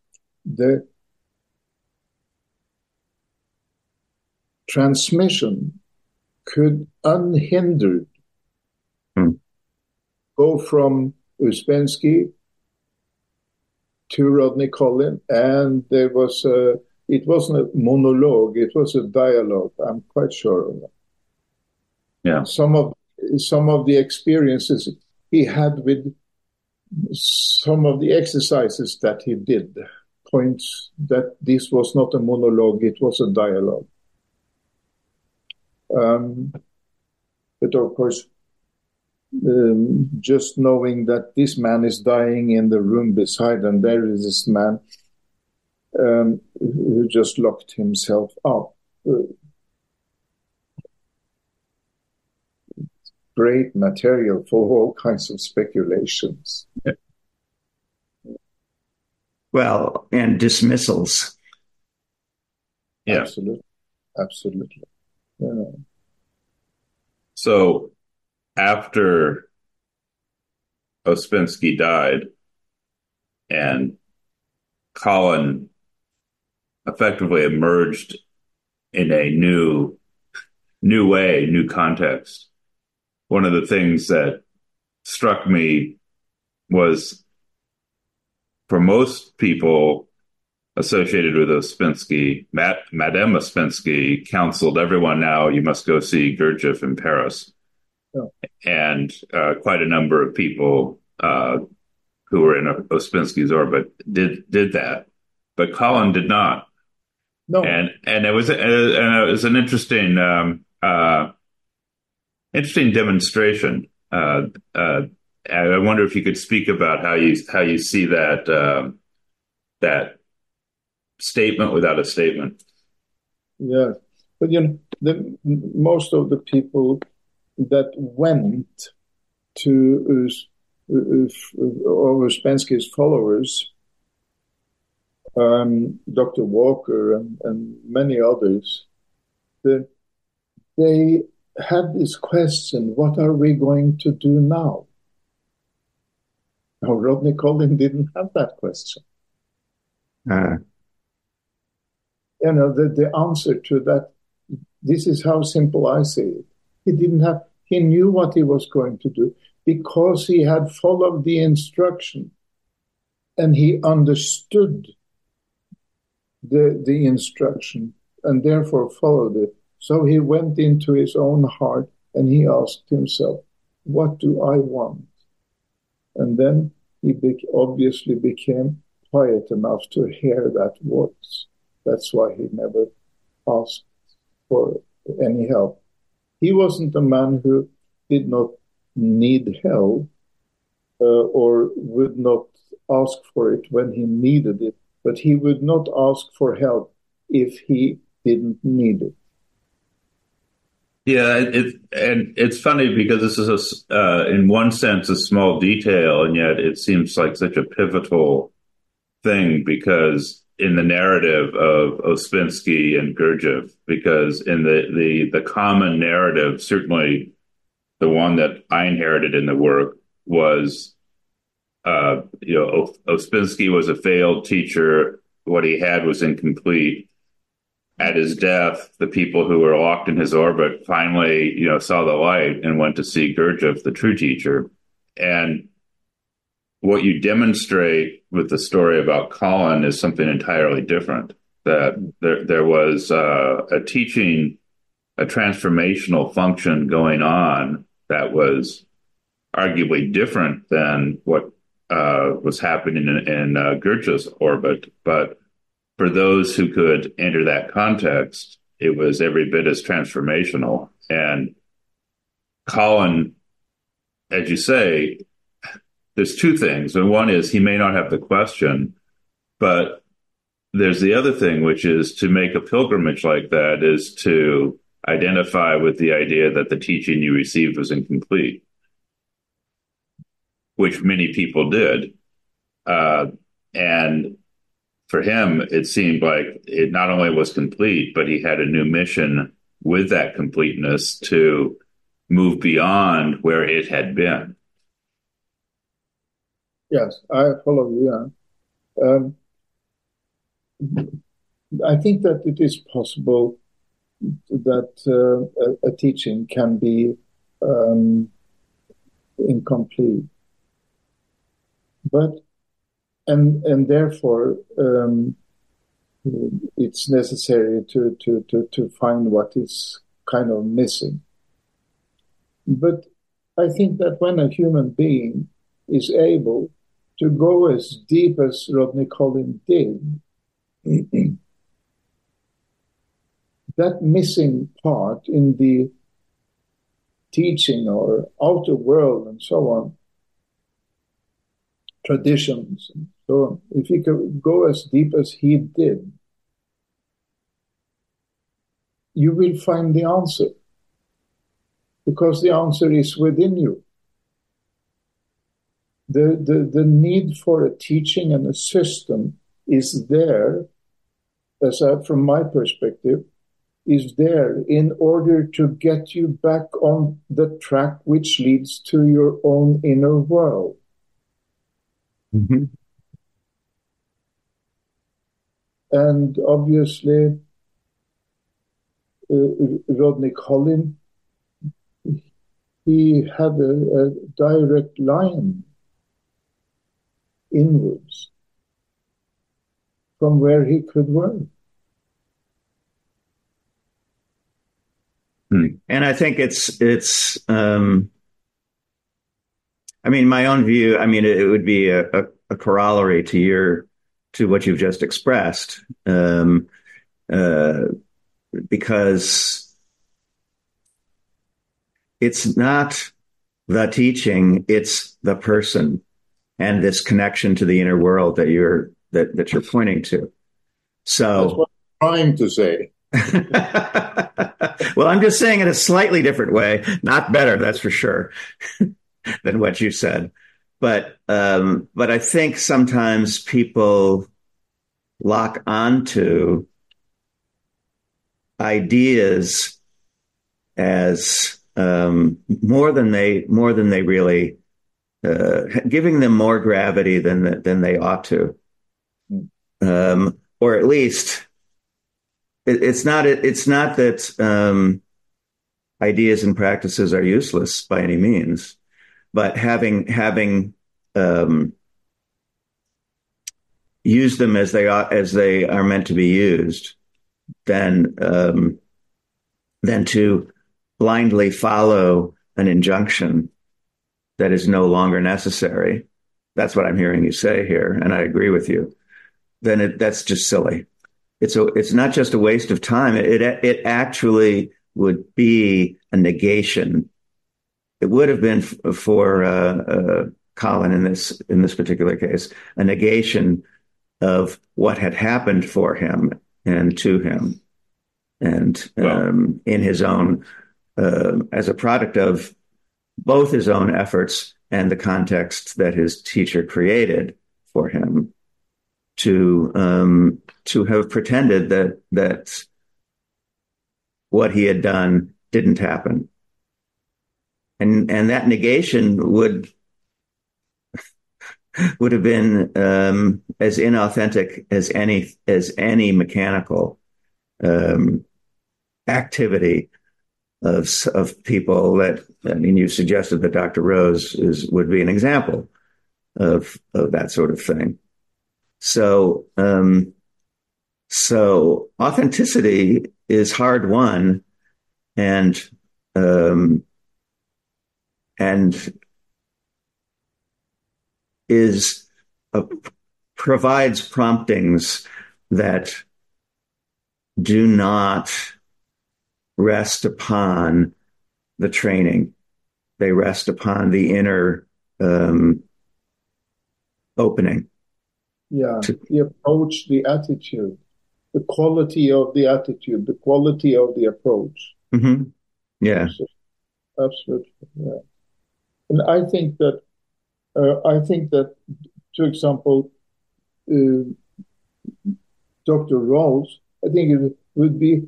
the transmission could unhindered hmm. go from Ouspensky to Rodney Collin, and there was a it wasn't a monologue, it was a dialogue. I'm quite sure of that. Yeah. Some of some of the experiences he had with some of the exercises that he did points that this was not a monologue, it was a dialogue. Um, but of course, um, just knowing that this man is dying in the room beside, and there is this man um, who just locked himself up. Great material for all kinds of speculations. Well, and dismissals. Yeah. Absolutely. Absolutely. Yeah. So after Ouspensky died and Collin effectively emerged in a new new way, new context. One of the things that struck me was for most people associated with Ouspensky, Matt, Madame Ouspensky counseled everyone now you must go see Gurdjieff in Paris. Oh. And uh, quite a number of people uh, who were in Ouspensky's orbit did did that, but Collin did not. No. And and it was and it was an interesting um, uh, interesting demonstration. Uh, uh, I wonder if you could speak about how you how you see that um, that statement without a statement. Yeah, but you know, the, most of the people that went to uh, Ouspensky's followers um, Dr. Walker and, and many others, that they had this question, what are we going to do now? Now, Rodney Collin didn't have that question. Uh. You know, the, the answer to that, this is how simple I see it. He didn't have, he knew what he was going to do because he had followed the instruction and he understood the, the instruction and therefore followed it. So he went into his own heart and he asked himself, what do I want? And then he be- obviously became quiet enough to hear that voice. That's why he never asked for any help. He wasn't a man who did not need help uh, or would not ask for it when he needed it, but he would not ask for help if he didn't need it. Yeah, it, and it's funny because this is a, uh, in one sense, a small detail, and yet it seems like such a pivotal thing because in the narrative of Ouspensky and Gurdjieff, because in the, the, the common narrative, certainly the one that I inherited in the work was, uh, you know, Ouspensky was a failed teacher. What he had was incomplete at his death, the people who were locked in his orbit finally, you know, saw the light and went to see Gurdjieff, the true teacher. And what you demonstrate with the story about Collin is something entirely different. That there, there was uh, a teaching, a transformational function going on that was arguably different than what uh, was happening in, in uh, Gurdjieff's orbit, but for those who could enter that context, it was every bit as transformational. And Collin, as you say, there's two things. And one is he may not have the question, but there's the other thing, which is to make a pilgrimage like that is to identify with the idea that the teaching you received was incomplete, which many people did. Uh, and for him, it seemed like it not only was complete, but he had a new mission with that completeness to move beyond where it had been. Yes, I follow you. Yeah. Um, I think that it is possible that uh, a, a, teaching can be um, incomplete. But and and therefore um, it's necessary to, to, to, to find what is kind of missing. But I think that when a human being is able to go as deep as Rodney Collin did, (clears throat) that missing part in the teaching or outer world and so on, traditions and so on, if he could go as deep as he did, you will find the answer. Because the answer is within you. The, the, the need for a teaching and a system is there, as I, from my perspective, is there in order to get you back on the track which leads to your own inner world. Mm-hmm. and obviously uh, Rodney Collin, he had a, a direct line inwards from where he could work. Hmm. And I think it's it's. Um, I mean, my own view. I mean, it, it would be a, a, a, corollary to your to what you've just expressed, um, uh, because it's not the teaching; it's the person and this connection to the inner world that you're that that you're pointing to. So, That's what I'm trying to say. (laughs) well, I'm just saying it a slightly different way, not better, that's for sure, (laughs) than what you said but um, but I think sometimes people lock onto ideas as um, more than they more than they really uh, giving them more gravity than than they ought to, um, or at least it, it's not it's not that um, ideas and practices are useless by any means but having having um, used them as they are as they are meant to be used, then um, then to blindly follow an injunction that is no longer necessary, that's what I'm hearing you say here, and I agree with you, then it, that's just silly. It's a, it's not just a waste of time. It, it actually would be a negation. It would have been f- for uh, uh, Collin in this in this particular case a negation of what had happened for him and to him, and um, in his own uh, as a product of both his own efforts and the context that his teacher created for him to um, to have pretended that that what he had done didn't happen, and and that negation would (laughs) would have been um, as inauthentic as any as any mechanical um, activity of of people that I mean you suggested that Dr. Roles is would be an example of of that sort of thing. So um, so authenticity is hard won, and um, and is uh, provides promptings that do not rest upon the training. They rest upon the inner um, opening. Yeah, to, the approach, the attitude, the quality of the attitude, the quality of the approach. Mm-hmm. Yeah, absolutely. Yeah, and I think that uh, I think that, for example, uh, Dr. Roles, I think it would be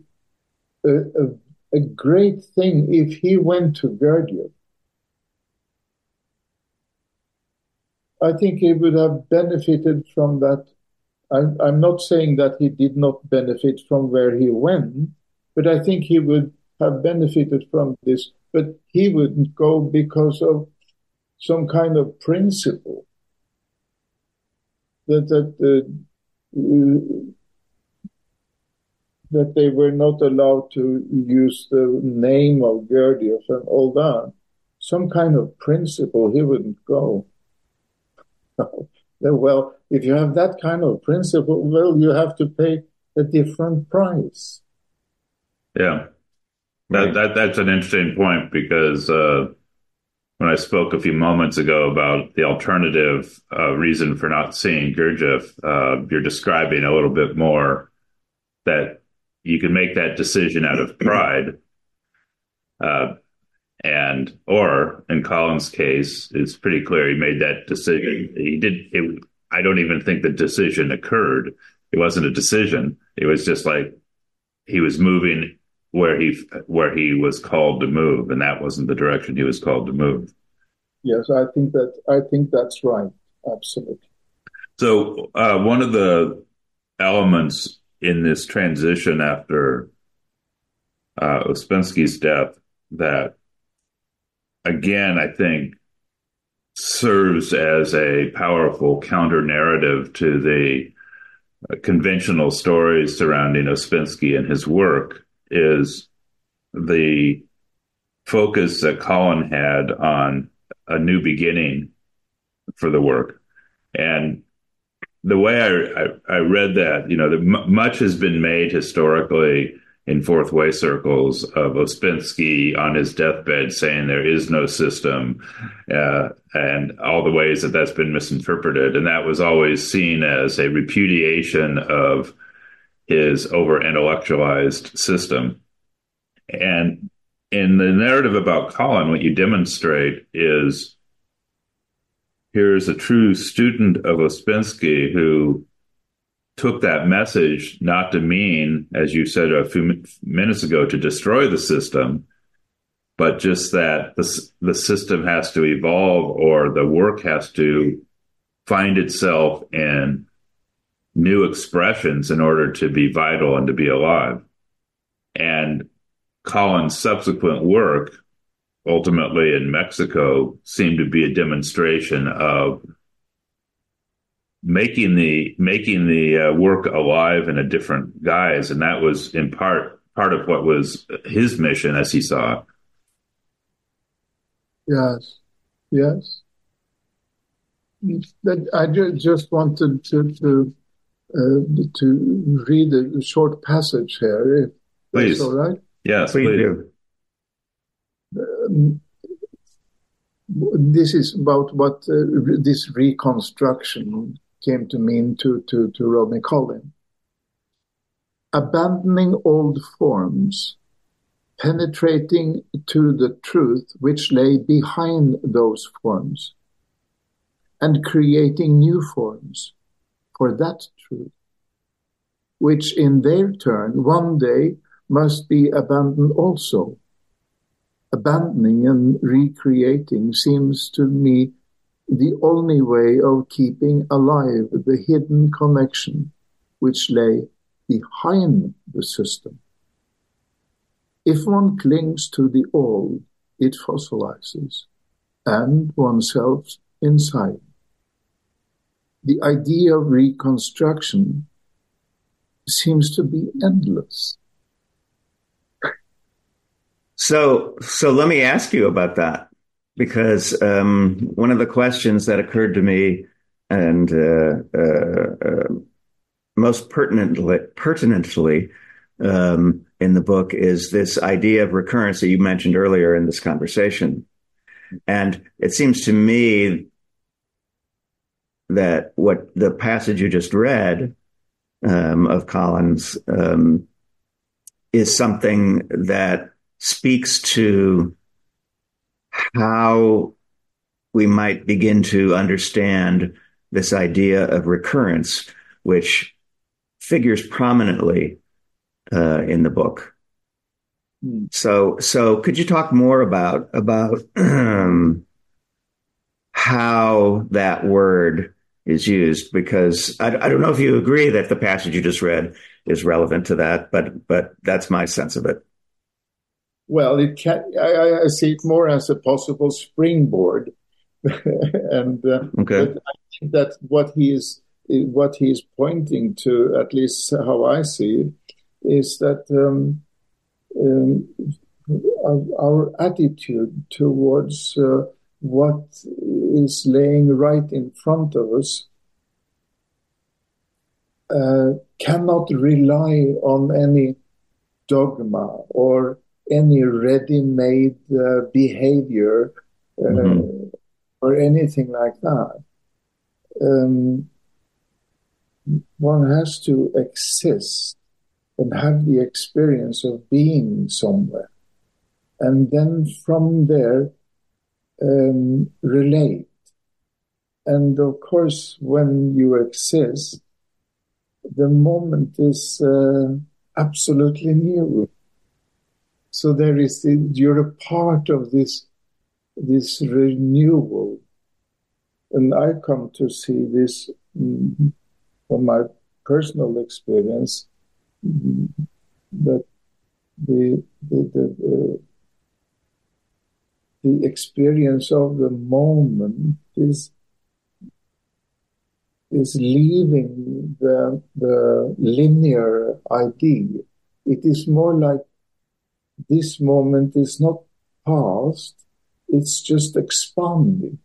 a, a, a great thing if he went to Gurdjieff. I think he would have benefited from that. I'm, I'm not saying that he did not benefit from where he went, but I think he would have benefited from this. But he wouldn't go because of some kind of principle that that uh, that they were not allowed to use the name of Gurdjieff and all that. Some kind of principle, he wouldn't go. (laughs) well, if you have that kind of principle, well, you have to pay a different price. Yeah, that, that that's an interesting point because uh, when I spoke a few moments ago about the alternative uh, reason for not seeing Gurdjieff, uh, you're describing a little bit more that you can make that decision out of pride. Uh, and, or in Collin's case, it's pretty clear he made that decision. He did, it, I don't even think the decision occurred. It wasn't a decision. It was just like he was moving where he where he was called to move, and that wasn't the direction he was called to move. Yes, I think that I think that's right. Absolutely. So uh, one of the elements in this transition after uh, Ouspensky's death that, again, I think serves as a powerful counter narrative to the uh, conventional stories surrounding Ouspensky and his work is the focus that Collin had on a new beginning for the work. And the way I, I, I read that, you know, the, much has been made historically in fourth way circles of Ouspensky on his deathbed saying there is no system, uh, and all the ways that that's been misinterpreted. And that was always seen as a repudiation of his over intellectualized system. And in the narrative about Collin, what you demonstrate is here is a true student of Ouspensky who took that message not to mean, as you said a few minutes ago, to destroy the system, but just that the, the system has to evolve or the work has to find itself in new expressions in order to be vital and to be alive. And Collin's subsequent work ultimately in Mexico seemed to be a demonstration of making the making the uh, work alive in a different guise, and that was in part part of what was his mission as he saw Yes, yes. I just wanted to to, uh, to read a short passage here, if please. that's all right. Yes, Please please. This is about what uh, this reconstruction came to mean to, to, to Rodney Collin. Abandoning old forms, penetrating to the truth which lay behind those forms, and creating new forms for that truth, which in their turn one day must be abandoned also abandoning and recreating seems to me the only way of keeping alive the hidden connection which lay behind the system. If one clings to the old, it fossilizes, and oneself inside. The idea of reconstruction seems to be endless. So, so let me ask you about that because um, one of the questions that occurred to me and uh, uh, uh, most pertinently, pertinently um, in the book is this idea of recurrence that you mentioned earlier in this conversation. And it seems to me that what the passage you just read um, of Collin's um, is something that speaks to how we might begin to understand this idea of recurrence, which figures prominently uh, in the book. Hmm. So, so could you talk more about about um, how that word is used? Because I, I don't know if you agree that the passage you just read is relevant to that, but but that's my sense of it. Well, it can. I, I see it more as a possible springboard, (laughs) and uh, Okay. but I think that what he is what he is pointing to, at least how I see it, is that um, um, our, our attitude towards uh, what is laying right in front of us uh, cannot rely on any dogma or any ready-made uh, behavior uh, Mhm. or anything like that. Um, one has to exist and have the experience of being somewhere, and then from there um, relate. And of course, when you exist, the moment is uh, absolutely new. So there is you're a part of this this renewal, and I come to see this mm, from my personal experience mm, that the the the, the the experience of the moment is is leaving the the linear idea. It is more like this moment is not past, it's just expanding.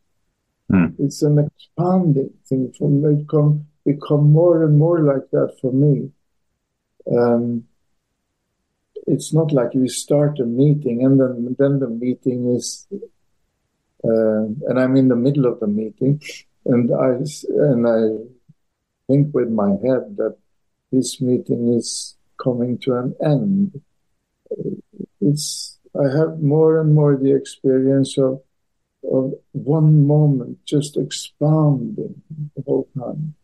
Hmm. It's an expanding thing for me. It come, become more and more like that for me. Um, it's not like you start a meeting and then then the meeting is, uh, and I'm in the middle of the meeting, and I and I think with my head that this meeting is coming to an end it's I have more and more the experience of of one moment just expanding the whole time,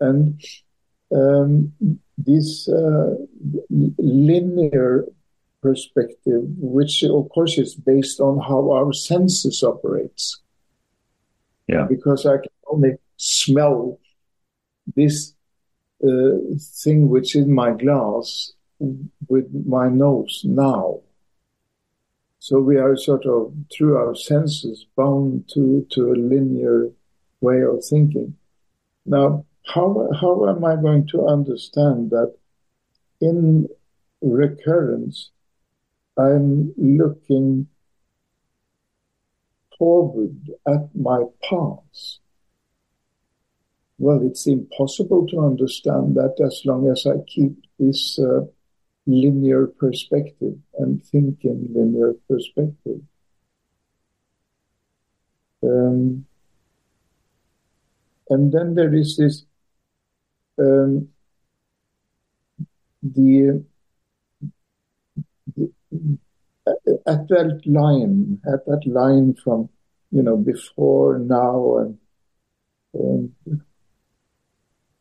and um, this uh, linear perspective, which of course is based on how our senses operates, Yeah. because I can only smell this uh, thing which is in my glass with my nose now. So we are sort of through our senses bound to, to a linear way of thinking. Now, how, how am I going to understand that in recurrence, I'm looking forward at my past. Well, it's impossible to understand that as long as I keep this uh, linear perspective and think in linear perspective. Um, and then there is this um, the, the at that line, at that line from you know before, now, and, and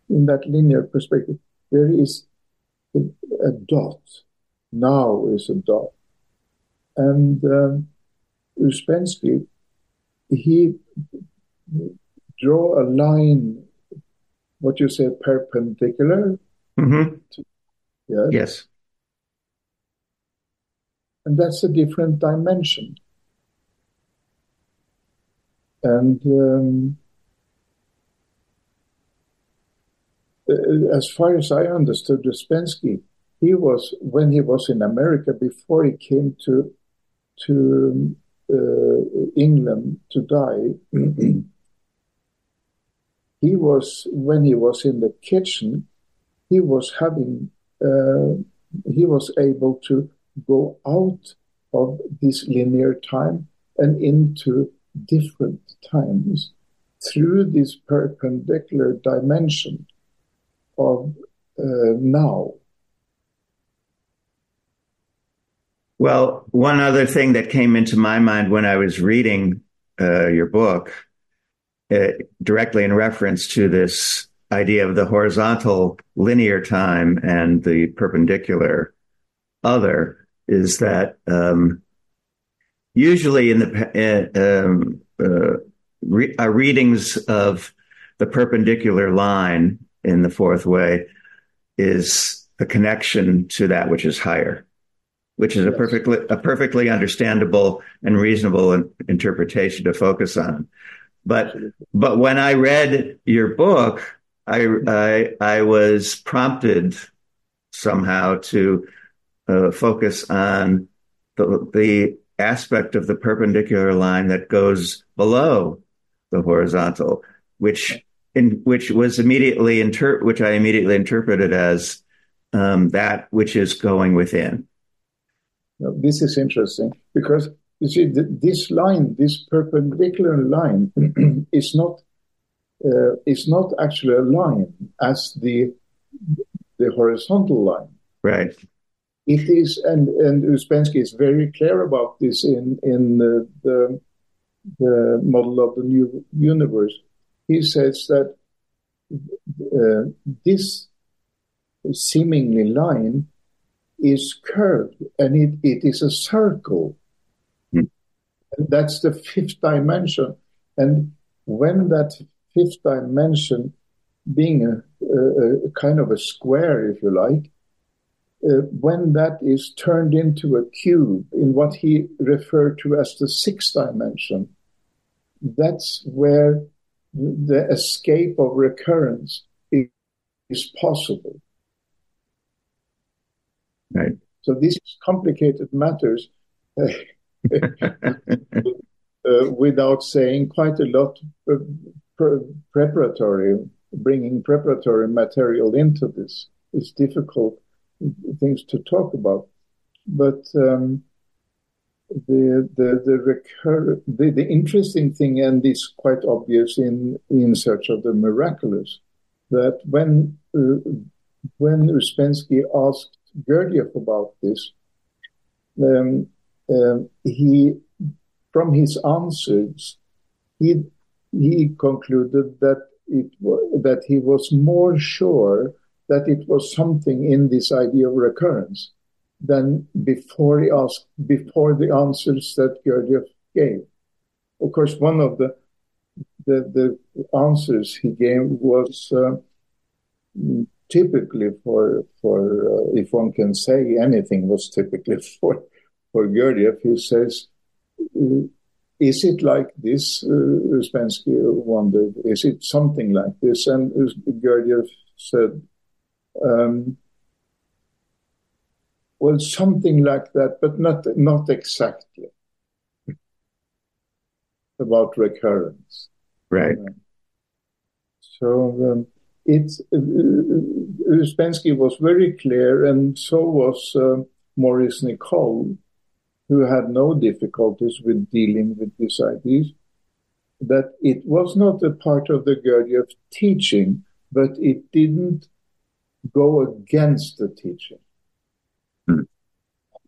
in that linear perspective, there is a, dot. Now is a dot, and um, Ouspensky he draw a line, what you say, perpendicular. Mm-hmm. To, yes. yes. And that's a different dimension. And um, as far as I understood Ouspensky, he was when he was in America before he came to to uh, England to die. (clears throat) he was when he was in the kitchen, he was having uh, he was able to go out of this linear time and into different times through this perpendicular dimension of uh, now. Well, one other thing that came into my mind when I was reading uh, your book uh, directly in reference to this idea of the horizontal linear time and the perpendicular other is that um, usually in the uh, um, uh, re- readings of the perpendicular line in the fourth way is a connection to that which is higher, which is a perfectly a perfectly understandable and reasonable interpretation to focus on. But but when I read your book, I I, I was prompted somehow to uh, focus on the, the aspect of the perpendicular line that goes below the horizontal, which in which was immediately inter- which I immediately interpreted as um, that which is going within. Now, this is interesting because you see, this line, this perpendicular line, (clears throat) is not uh, is not actually a line as the the horizontal line. Right. It is, and and Ouspensky is very clear about this in in the, the the model of the new universe. He says that uh, this seemingly line is curved and it, it is a circle that's the fifth dimension. And when that fifth dimension, being a, a, a kind of a square, if you like, uh, when that is turned into a cube in what he referred to as the sixth dimension, that's where the escape of recurrence is, is possible. Right. So these complicated matters. Uh, (laughs) uh, without saying quite a lot pre- preparatory, bringing preparatory material into this. It's difficult things to talk about, but um, the the the, recur- the the interesting thing, and it's quite obvious in in search of the miraculous, that when uh, when Ouspensky asked Gurdjieff about this, um, um, he, from his answers, he he concluded that it that he was more sure that it was something in this idea of recurrence than before he asked before the answers that Gurdjieff gave. Of course, one of the the, the answers he gave was uh, typically for for uh, if one can say anything was typically (laughs) for for Gurdjieff, he says, uh, is it like this? Uh, Ouspensky wondered, is it something like this? And Gurdjieff said, um, well, something like that, but not not exactly. (laughs) about recurrence. Right. so um, it's uh, Ouspensky was very clear, and so was uh, Maurice Nicoll, who had no difficulties with dealing with these ideas. That it was not a part of the Gurdjieff teaching, but it didn't go against the teaching.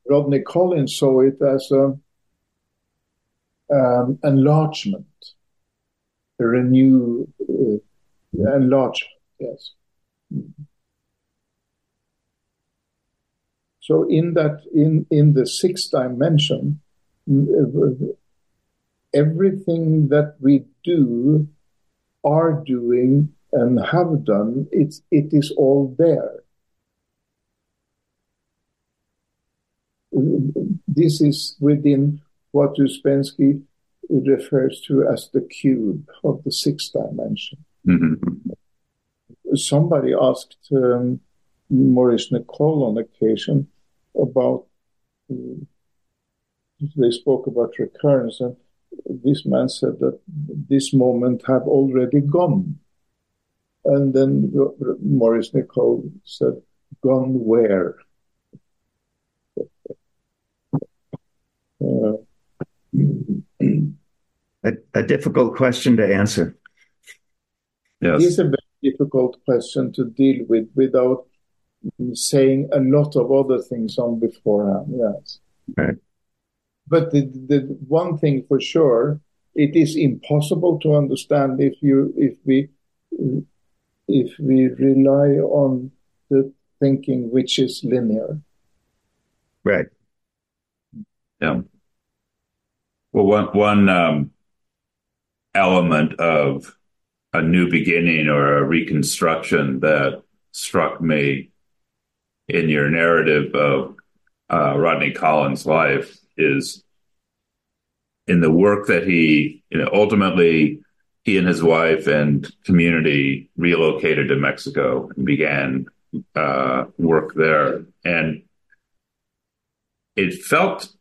Rodney Collins saw it as a um, enlargement, a renew, uh, enlargement, yes. So in that, in, in the sixth dimension, everything that we do, are doing, and have done, it's, it is all there. This is within what Ouspensky refers to as the cube of the sixth dimension. Mm-hmm. Somebody asked um, Maurice Nicoll on occasion about, uh, they spoke about recurrence, and this man said that this moment have already gone. And then Maurice Nicoll said, Gone where? A, a, difficult question to answer. Yes. It is a very difficult question to deal with without saying a lot of other things on beforehand. Yes. Right. But the, the one thing for sure, it is impossible to understand if you if we if we rely on the thinking which is linear. Right. Yeah. Well, one one um, element of a new beginning or a reconstruction that struck me in your narrative of uh, Rodney Collin's life is in the work that he, you know, ultimately he and his wife and community relocated to Mexico and began uh, work there. And it felt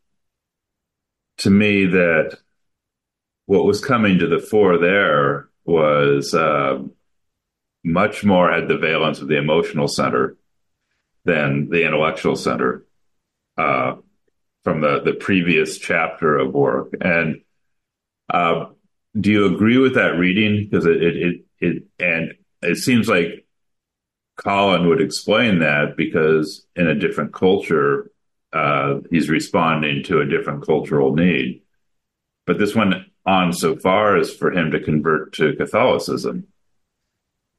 to me that what was coming to the fore there was uh, much more had the valence of the emotional center than the intellectual center uh, from the, the previous chapter of work. And uh, do you agree with that reading? Because it, it, it, it, and it seems like Collin would explain that because in a different culture, Uh, he's responding to a different cultural need. But this went on so far as for him to convert to Catholicism.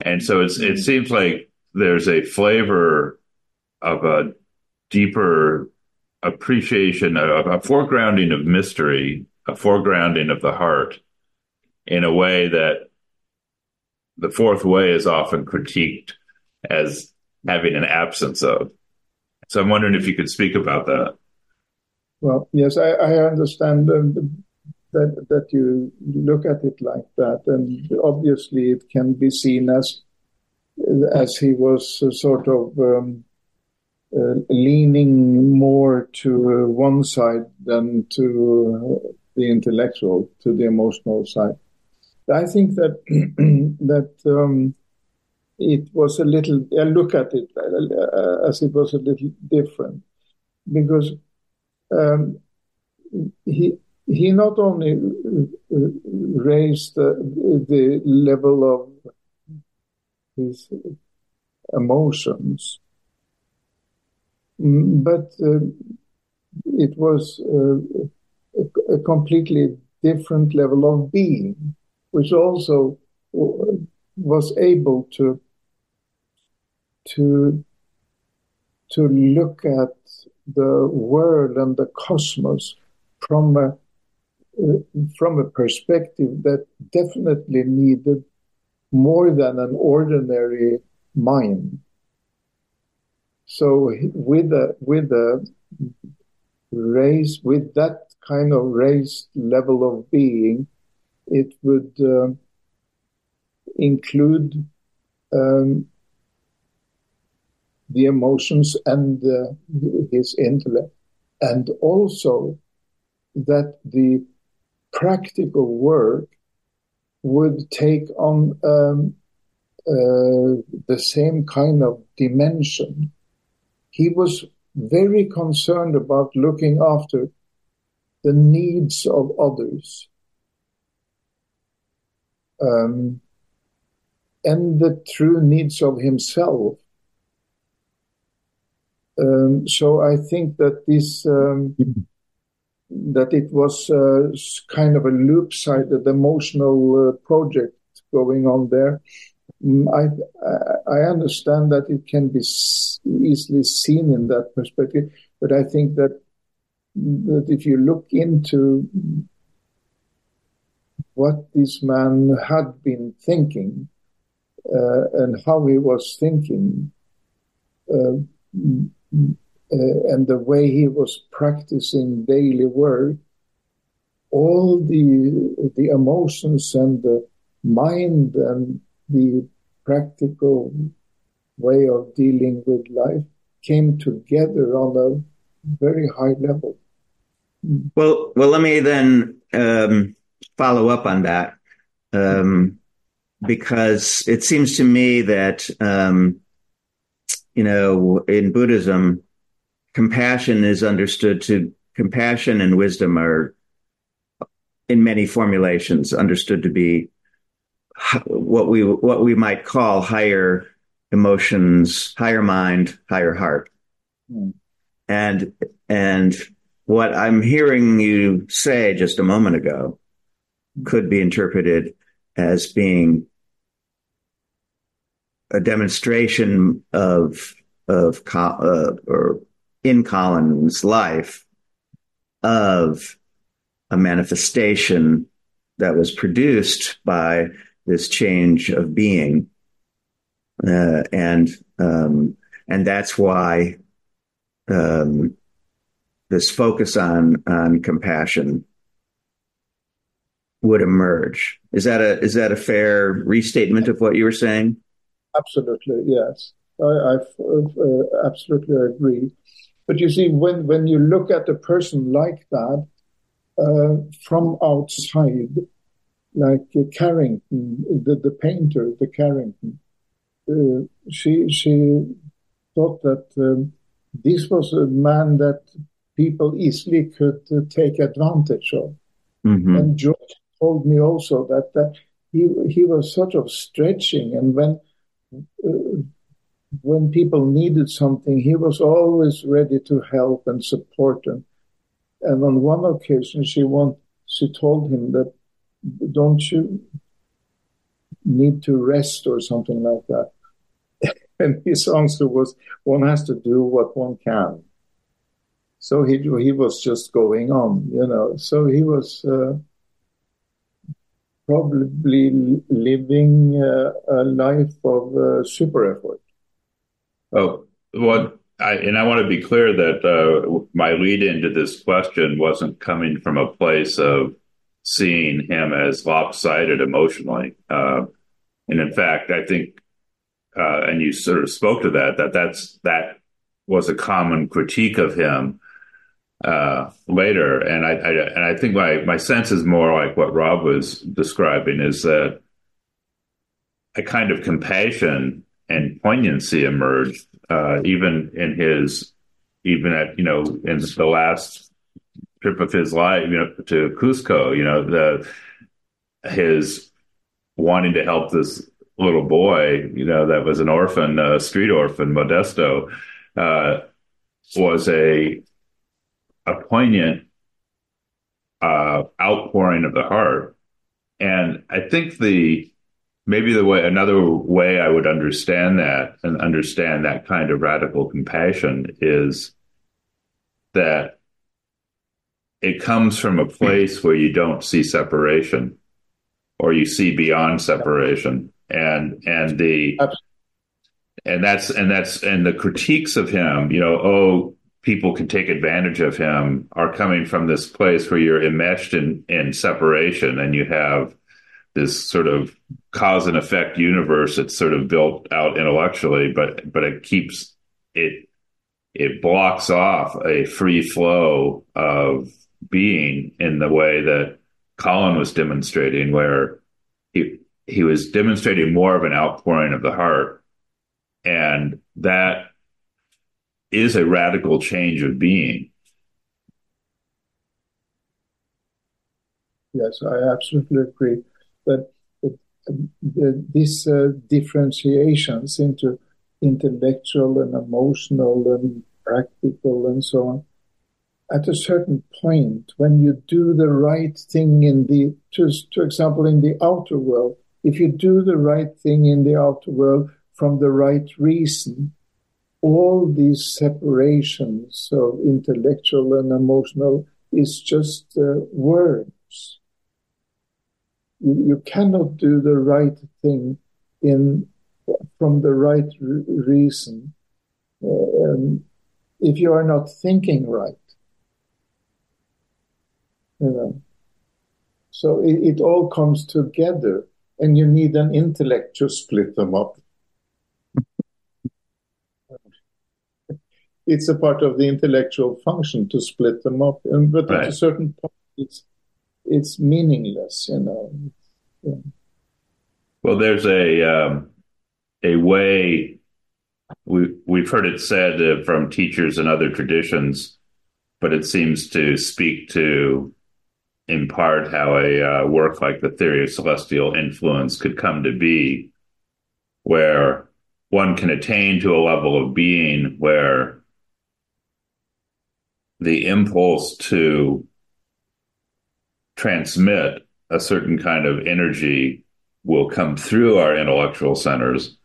And so it's, it mm-hmm. seems like there's a flavor of a deeper appreciation, a, a foregrounding of mystery, a foregrounding of the heart in a way that the fourth way is often critiqued as having an absence of. So I'm wondering if you could speak about that. Well, yes, I, I understand um, that that you look at it like that, and obviously it can be seen as as he was sort of um, uh, leaning more to uh, one side than to uh, the intellectual, to the emotional side. I think that (clears throat) that um, it was a little. I look at it uh, as it was a little different because um, he he not only raised the, the level of his emotions, Mm, but uh, it was uh, a, a, completely different level of being, which also was able to to to look at the world and the cosmos from a uh, from a perspective that definitely needed more than an ordinary mind. So with a with a race with that kind of raised level of being, it would uh, include um, the emotions and uh, his intellect, and also that the practical work would take on um, uh, the same kind of dimension. He was very concerned about looking after the needs of others um, and the true needs of himself. Um, so I think that this um, that it was uh, kind of a loop-sided emotional uh, project going on there. Mm, I I understand that it can be easily seen in that perspective, but I think that that if you look into what this man had been thinking and how he was thinking, uh, uh, and the way he was practicing daily work, all the the emotions and the mind and the practical way of dealing with life came together on a very high level. Well, well, let me then um, follow up on that um, because it seems to me that um, you know in Buddhism, compassion is understood to compassion and wisdom are in many formulations understood to be what we what we might call higher emotions, higher mind, higher heart. Mm. And and what I'm hearing you say just a moment ago could be interpreted as being a demonstration of of uh, or in Collin's life of a manifestation that was produced by this change of being, uh, and um, and that's why um, this focus on on compassion would emerge. Is that a is that a fair restatement of what you were saying? Absolutely, yes. I, I uh, absolutely agree. But you see, when when you look at a person like that uh, from outside, like uh, Carrington, the, the painter, the Carrington, uh, she she thought that um, this was a man that people easily could uh, take advantage of. Mm-hmm. And George told me also that, that he he was sort of stretching, and when when people needed something, he was always ready to help and support them. And on one occasion, she want, she told him that, "Don't you need to rest or something like that?" (laughs) and his answer was, "One has to do what one can." So he he was just going on, you know. So he was. Uh, probably living uh, a life of uh, super effort. Oh, well, I, and I want to be clear that uh, my lead into this question wasn't coming from a place of seeing him as lopsided emotionally. Uh, and in fact, I think, uh, and you sort of spoke to that, that that's, that was a common critique of him uh, later. And I, I, and I think my, my sense is more like what Rob was describing is that a kind of compassion and poignancy emerged, uh, even in his, even at, you know, in the last trip of his life, you know, to Cusco, you know, the, his wanting to help this little boy, you know, that was an orphan, a street orphan, Modesto, uh, was a a poignant uh, outpouring of the heart. And I think the maybe the way another way I would understand that and understand that kind of radical compassion is that it comes from a place where you don't see separation or you see beyond separation and and the and that's and that's and the critiques of him you know oh people can take advantage of him are coming from this place where you're enmeshed in, in separation and you have this sort of cause and effect universe that's sort of built out intellectually, but but it keeps it it blocks off a free flow of being in the way that Collin was demonstrating, where he he was demonstrating more of an outpouring of the heart, and that is a radical change of being. Yes, I absolutely agree that, these uh, differentiations into intellectual and emotional and practical and so on at a certain point, when you do the right thing in the, to, to example, in the outer world, if you do the right thing in the outer world from the right reason, all these separations of intellectual and emotional is just uh, words. You, you, cannot do the right thing in from the right re- reason uh, if you are not thinking right. You know. So it, it all comes together, and you need an intellect to split them up. It's a part of the intellectual function to split them up, and but right. at a certain point, it's it's meaningless, you know. Yeah. Well, there's a um, a way we we've heard it said uh, from teachers and other traditions, but it seems to speak to in part how a uh, work like the theory of celestial influence could come to be, where one can attain to a level of being where the impulse to transmit a certain kind of energy will come through our intellectual centers.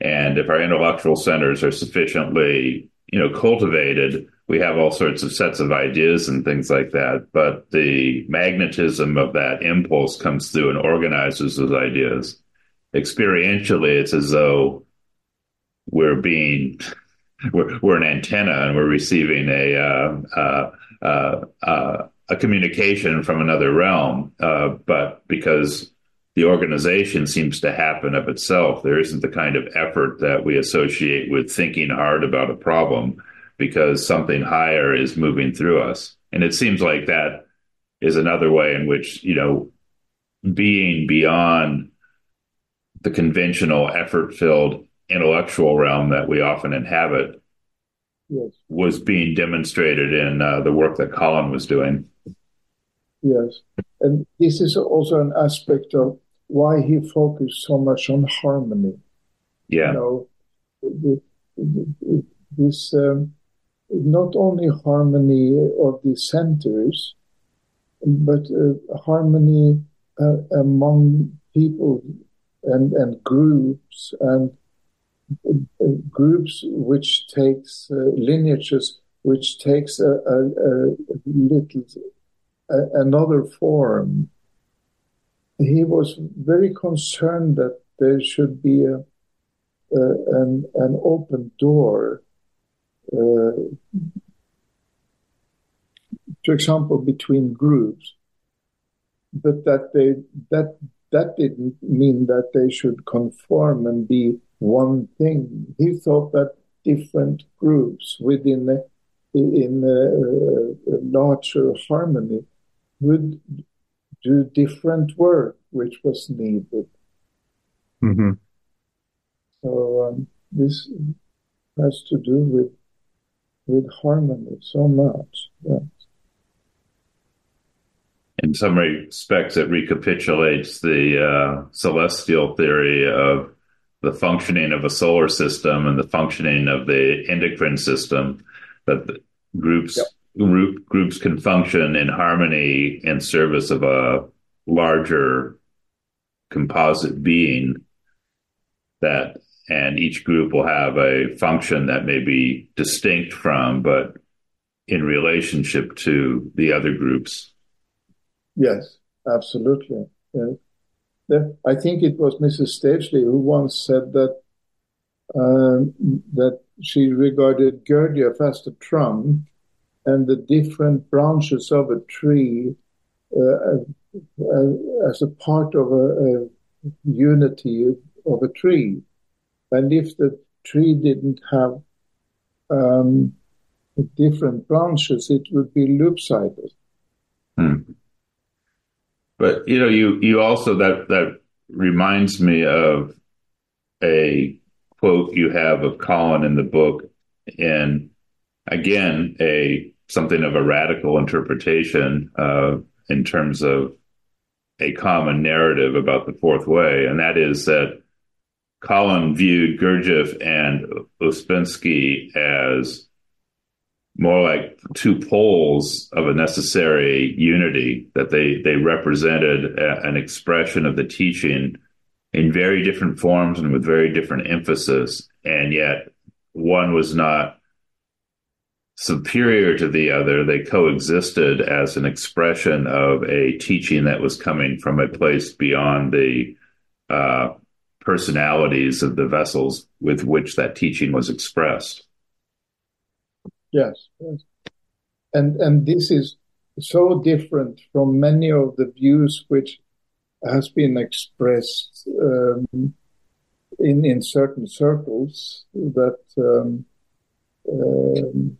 And if our intellectual centers are sufficiently, you know, cultivated, we have all sorts of sets of ideas and things like that. But the magnetism of that impulse comes through and organizes those ideas. Experientially, it's as though we're being we're, we're an antenna and we're receiving a uh, uh, uh, a communication from another realm. But because the organization seems to happen of itself, there isn't the kind of effort that we associate with thinking hard about a problem because something higher is moving through us. And it seems like that is another way in which, you know, being beyond the conventional effort filled intellectual realm that we often inhabit yes. was being demonstrated in uh, the work that Collin was doing. Yes. And this is also an aspect of why he focused so much on harmony. Yeah. You know, this um, not only harmony of the centers, but uh, harmony uh, among people and, and groups and groups which takes uh, lineages which takes a, a, a little a, another form. He was very concerned that there should be a, an, an open door uh, for example, between groups, but that they that that didn't mean that they should conform and be one thing. He thought that different groups within a, in a, a larger harmony would do different work, which was needed. Mm-hmm. So um, this has to do with with harmony so much. Yes. In some respects, it recapitulates the uh, celestial theory of the functioning of a solar system and the functioning of the endocrine system. That groups yep. group, groups can function in harmony in service of a larger composite being that and each group will have a function that may be distinct from, but in relationship to the other groups. Yes, absolutely. I think it was Mrs. Staveley who once said that um, that she regarded Gurdjieff as the trunk and the different branches of a tree uh, uh, as a part of a, a unity of a tree. And if the tree didn't have um, different branches, it would be loop-sided. Hmm. But you know, you you also that that reminds me of a quote you have of Collin in the book, and again a something of a radical interpretation uh, in terms of a common narrative about the fourth way, and that is that Collin viewed Gurdjieff and Ouspensky as more like two poles of a necessary unity that they they represented a, an expression of the teaching in very different forms and with very different emphasis and yet one was not superior to the other. They coexisted as an expression of a teaching that was coming from a place beyond the uh, personalities of the vessels with which that teaching was expressed Yes, yes. And and this is so different from many of the views which has been expressed um, in in certain circles that um, um,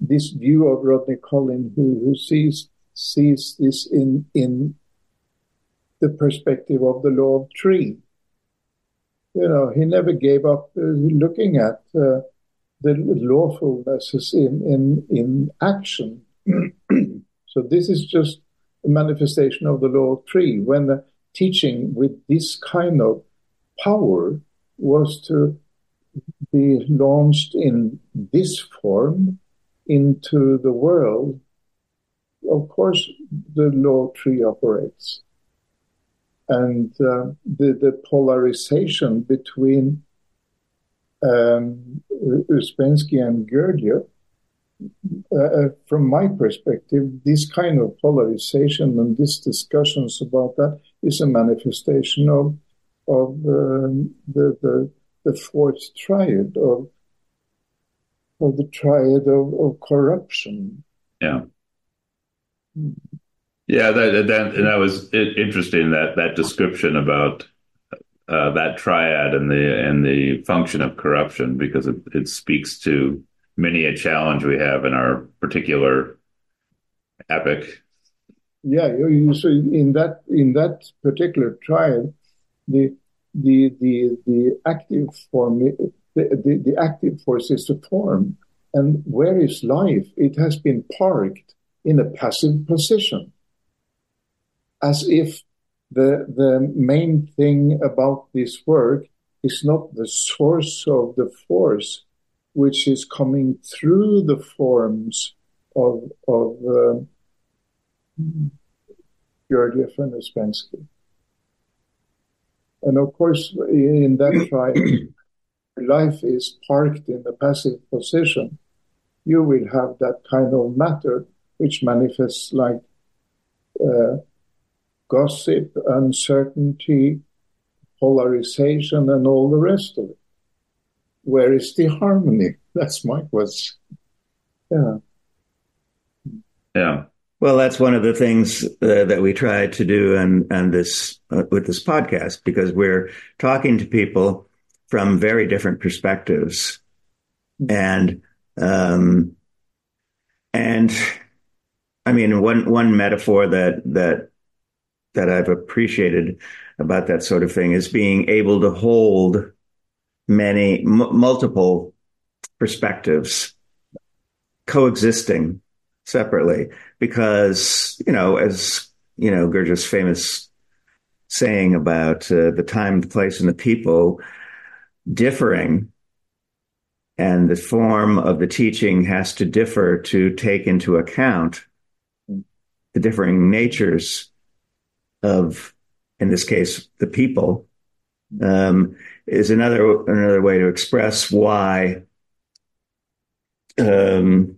this view of Rodney Collin, who, who sees sees this in in the perspective of the law of three. You know, he never gave up uh, looking at. Uh, the lawfulness is in, in, in action. (clears throat) so this is just a manifestation of the law of. When the teaching with this kind of power was to be launched in this form into the world, of course, the law tree operates. And uh, the, the polarization between um, Ouspensky and Gurdjieff, uh, uh, from my perspective, this kind of polarization and these discussions about that is a manifestation of of um, the, the the fourth triad of of the triad of, of corruption. Yeah. Yeah, that, that and that was interesting that that description about uh, that triad and the and the function of corruption because it, it speaks to many a challenge we have in our particular epic. Yeah, you, so in that in that particular triad, the the the the active form the, the, the active force is the form, and where is life? It has been parked in a passive position, as if the, the main thing about this work is not the source of the force, which is coming through the forms of, of uh, Gurdjieff and Ouspensky. And of course, in that triad, life is parked in a passive position. You will have that kind of matter which manifests like uh, gossip, uncertainty, polarization, and all the rest of it. Where is the harmony? (laughs) That's my question. Yeah. Yeah. Well, that's one of the things uh, that we try to do and and this uh, with this podcast because we're talking to people from very different perspectives, and um, and I mean one one metaphor that that that I've appreciated about that sort of thing is being able to hold many m- multiple perspectives coexisting separately. Because you know as you know Gurdjieff's famous saying about uh, the time the place and the people differing and the form of the teaching has to differ to take into account the differing natures of, in this case, the people, um, is another another way to express why um,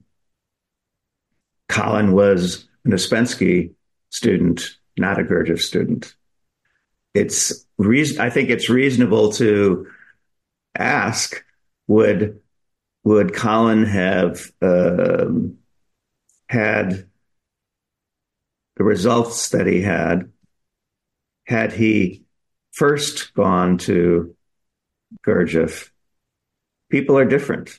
Collin was an Ouspensky student, not a Gurdjieff student. It's reason. I think it's reasonable to ask: Would would Collin have um, had the results that he had had he first gone to Gurdjieff, people are different.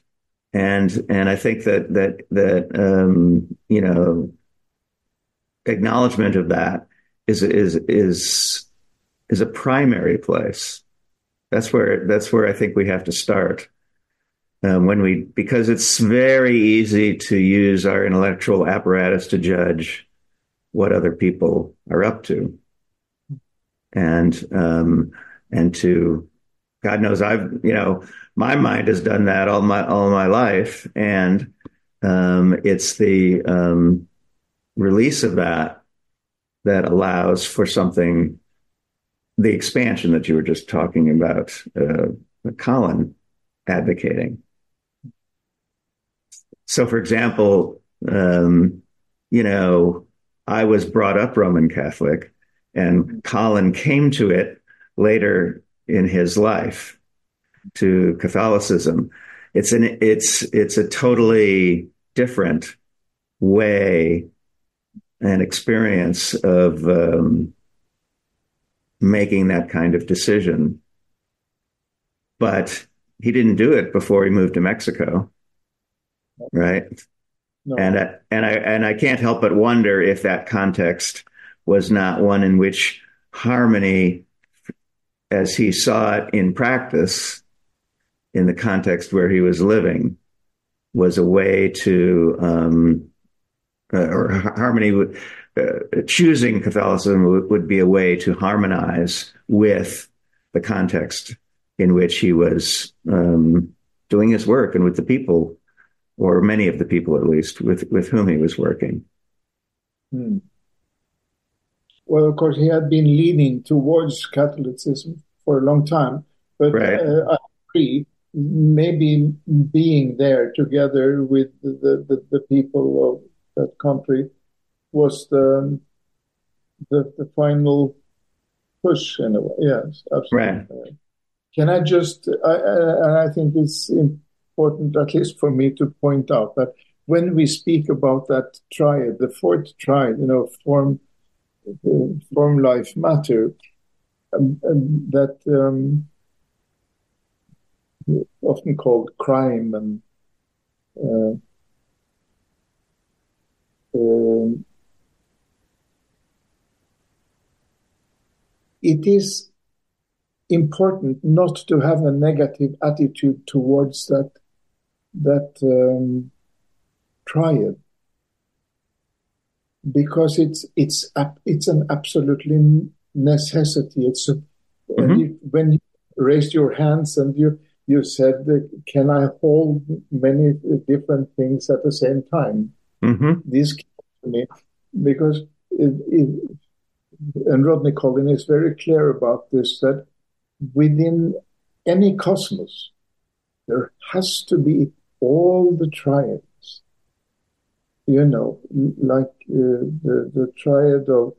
And and I think that that that um, you know acknowledgement of that is is is is a primary place. That's where that's where I think we have to start. Um, when we because it's very easy to use our intellectual apparatus to judge what other people are up to, and um, and to God knows I've you know my mind has done that all my all my life, and um, it's the um, release of that that allows for something, the expansion that you were just talking about, uh, Collin advocating. So, for example, um, you know, I was brought up Roman Catholic, and Collin came to it later in his life to Catholicism. It's an it's it's a totally different way and experience of um, making that kind of decision. But he didn't do it before he moved to Mexico, right? No. And I, and I and I can't help but wonder if that context was not one in which harmony, as he saw it in practice, in the context where he was living, was a way to um, uh, or harmony would, uh, choosing Catholicism would, would, be a way to harmonize with the context in which he was um, doing his work and with the people, or many of the people at least, with, with whom he was working. Hmm. Well, of course, he had been leaning towards Catholicism for a long time, but right. uh, I agree maybe being there together with the, the, the people of that country was the the, the final push in a way. Yes, absolutely. Right. Can I just? I, I, I think it's important, at least for me, to point out that when we speak about that triad, the fourth triad, you know, form, form, life, matter, um, um, that um, often called crime and uh, um, it is important not to have a negative attitude towards that that um, triad because it's it's it's an absolutely necessity. It's a, mm-hmm. when, you, when you raised your hands and you you said, "Can I hold many different things at the same time?" Mm-hmm. This came to me because it, it, and Rodney Collin is very clear about this that within any cosmos there has to be all the triads. You know, like uh, the the triad of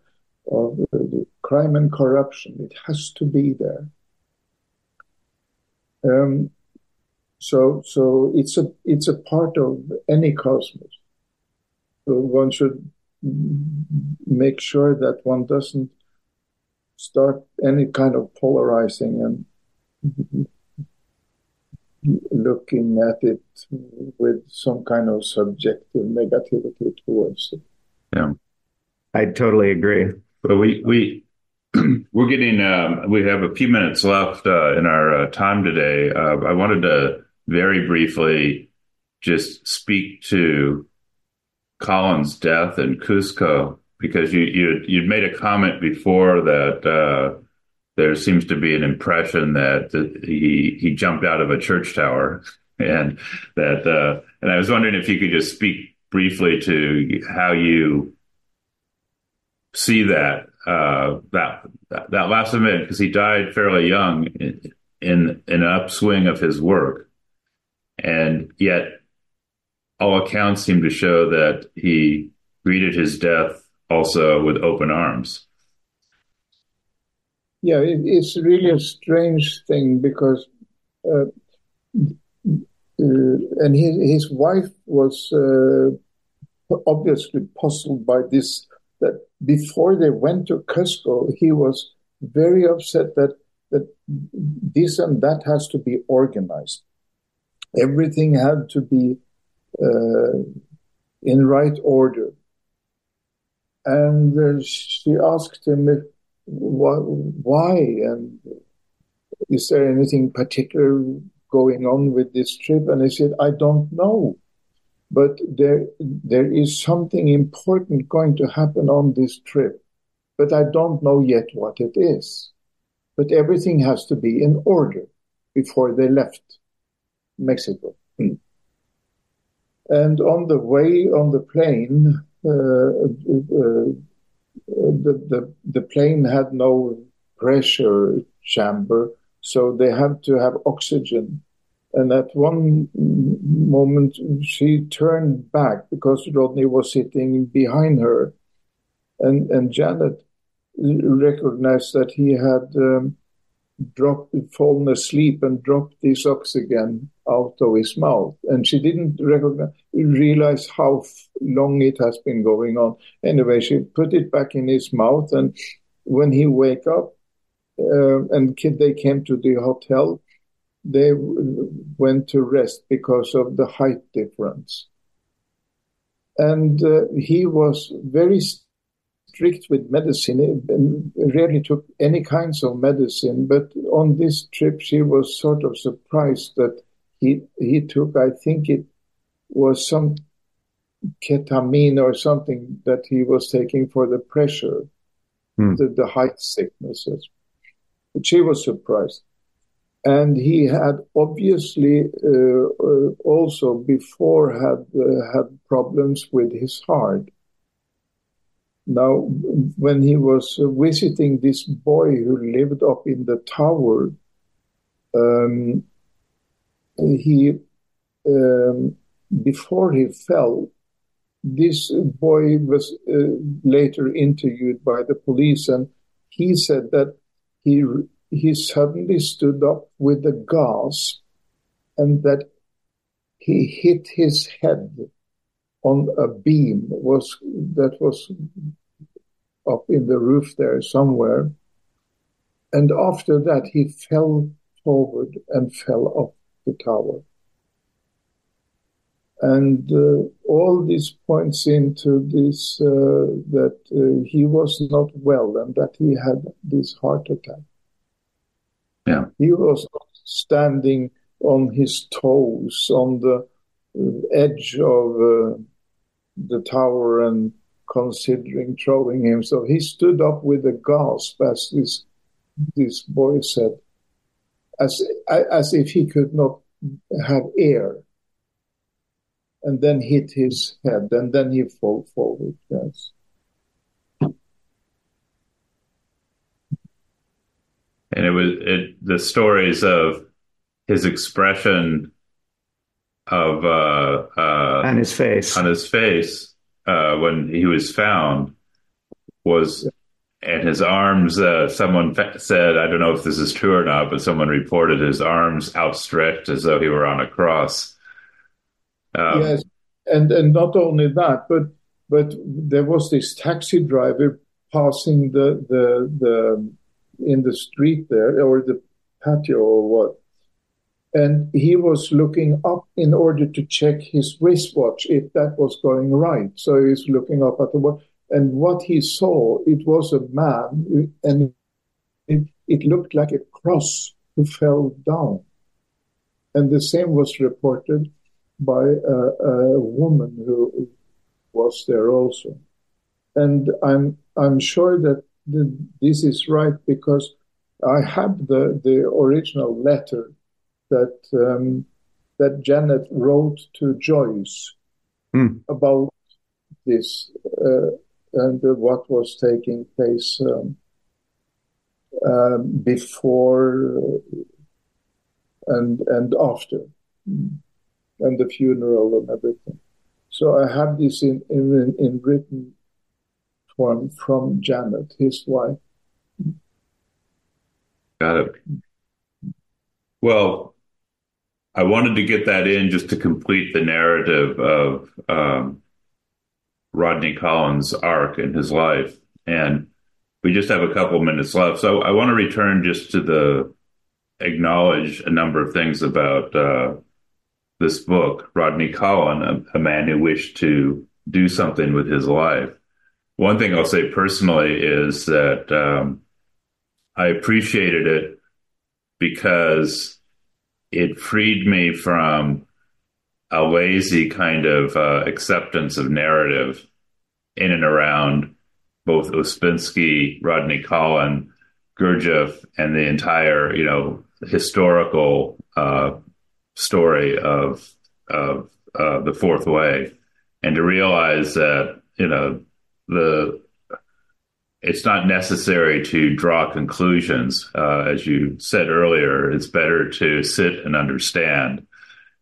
of uh, crime and corruption. It has to be there. Um, so so it's a it's a part of any cosmos. So one should make sure that one doesn't start any kind of polarizing and looking at it with some kind of subjective negativity towards it. Yeah, I totally agree. But we we (clears throat) we're getting um, we have a few minutes left uh, in our uh, time today. Uh, I wanted to very briefly just speak to Collin's death in Cusco because you you you'd made a comment before that uh, there seems to be an impression that, he he jumped out of a church tower and that uh, and I was wondering if you could just speak briefly to how you see that uh, that that last event because he died fairly young in, in an upswing of his work and yet all accounts seem to show that he greeted his death also with open arms. Yeah, it, it's really a strange thing because, uh, uh, and his, his wife was uh, obviously puzzled by this. That before they went to Cusco, he was very upset that that this and that has to be organized. Everything had to be uh, in right order. and uh, she asked him if, why and is there anything particular going on with this trip? And he said, I don't know, but there there is something important going to happen on this trip, but I don't know yet what it is. But everything has to be in order before they left Mexico. Hmm. And on the way on the plane, uh, uh, the, the, the plane had no pressure chamber, so they had to have oxygen. And at one moment, she turned back because Rodney was sitting behind her. And, and Janet recognized that he had um, dropped, fallen asleep and dropped socks again out of his mouth. And she didn't recognize, realize how long it has been going on. Anyway, she put it back in his mouth. And when he wake up, uh, and they came to the hotel, they went to rest because of the height difference. And uh, he was very strict with medicine and rarely took any kinds of medicine. But on this trip, she was sort of surprised that he he took. I think it was some ketamine or something that he was taking for the pressure, hmm. the, the height sicknesses. But she was surprised. And he had obviously uh, uh, also before had uh, had problems with his heart now, when he was visiting this boy who lived up in the tower, um, he um, before he fell, this boy was uh, later interviewed by the police, and he said that he he suddenly stood up with a gasp, and that he hit his head on a beam was that was up in the roof there somewhere. And after that, he fell forward and fell off the tower. And uh, all this points into this uh, that uh, he was not well and that he had this heart attack. Yeah. He was standing on his toes on the uh, edge of uh, the tower and considering throwing him. So he stood up with a gasp, as this this boy said, as as if he could not have air, and then hit his head, and then he fell forward. Yes. And it was it the stories of his expression of uh, uh, on his face. on his face uh, when he was found was and his arms uh, someone said i don't know if this is true or not but someone reported his arms outstretched as though he were on a cross. Um, yes and and not only that but but there was this taxi driver passing the the the in the street there or the patio or what and he was looking up in order to check his wristwatch if that was going right. So he's looking up at the watch, and what he saw, it was a man, and it, it looked like a cross who fell down. And the same was reported by a, a woman who was there also. And I'm I'm sure that the, this is right because I have the the original letter that um, that Janet wrote to Joyce mm. about this uh, and uh, what was taking place um, uh, before and and after, and the funeral and everything. So I have this in in, in written form from Janet, his wife. Got it. Well, I wanted to get that in just to complete the narrative of um, Rodney Collin's arc in his life. And we just have a couple minutes left. So I want to return just to the acknowledge a number of things about uh, this book, Rodney Collins, a, a, man who wished to do something with his life. one thing I'll say personally is that um, I appreciated it because it freed me from a lazy kind of uh, acceptance of narrative in and around both Ouspensky, Rodney Collin, Gurdjieff, and the entire, you know, historical uh, story of of uh, the Fourth Way, and to realize that you know the it's not necessary to draw conclusions. Uh, as you said earlier, it's better to sit and understand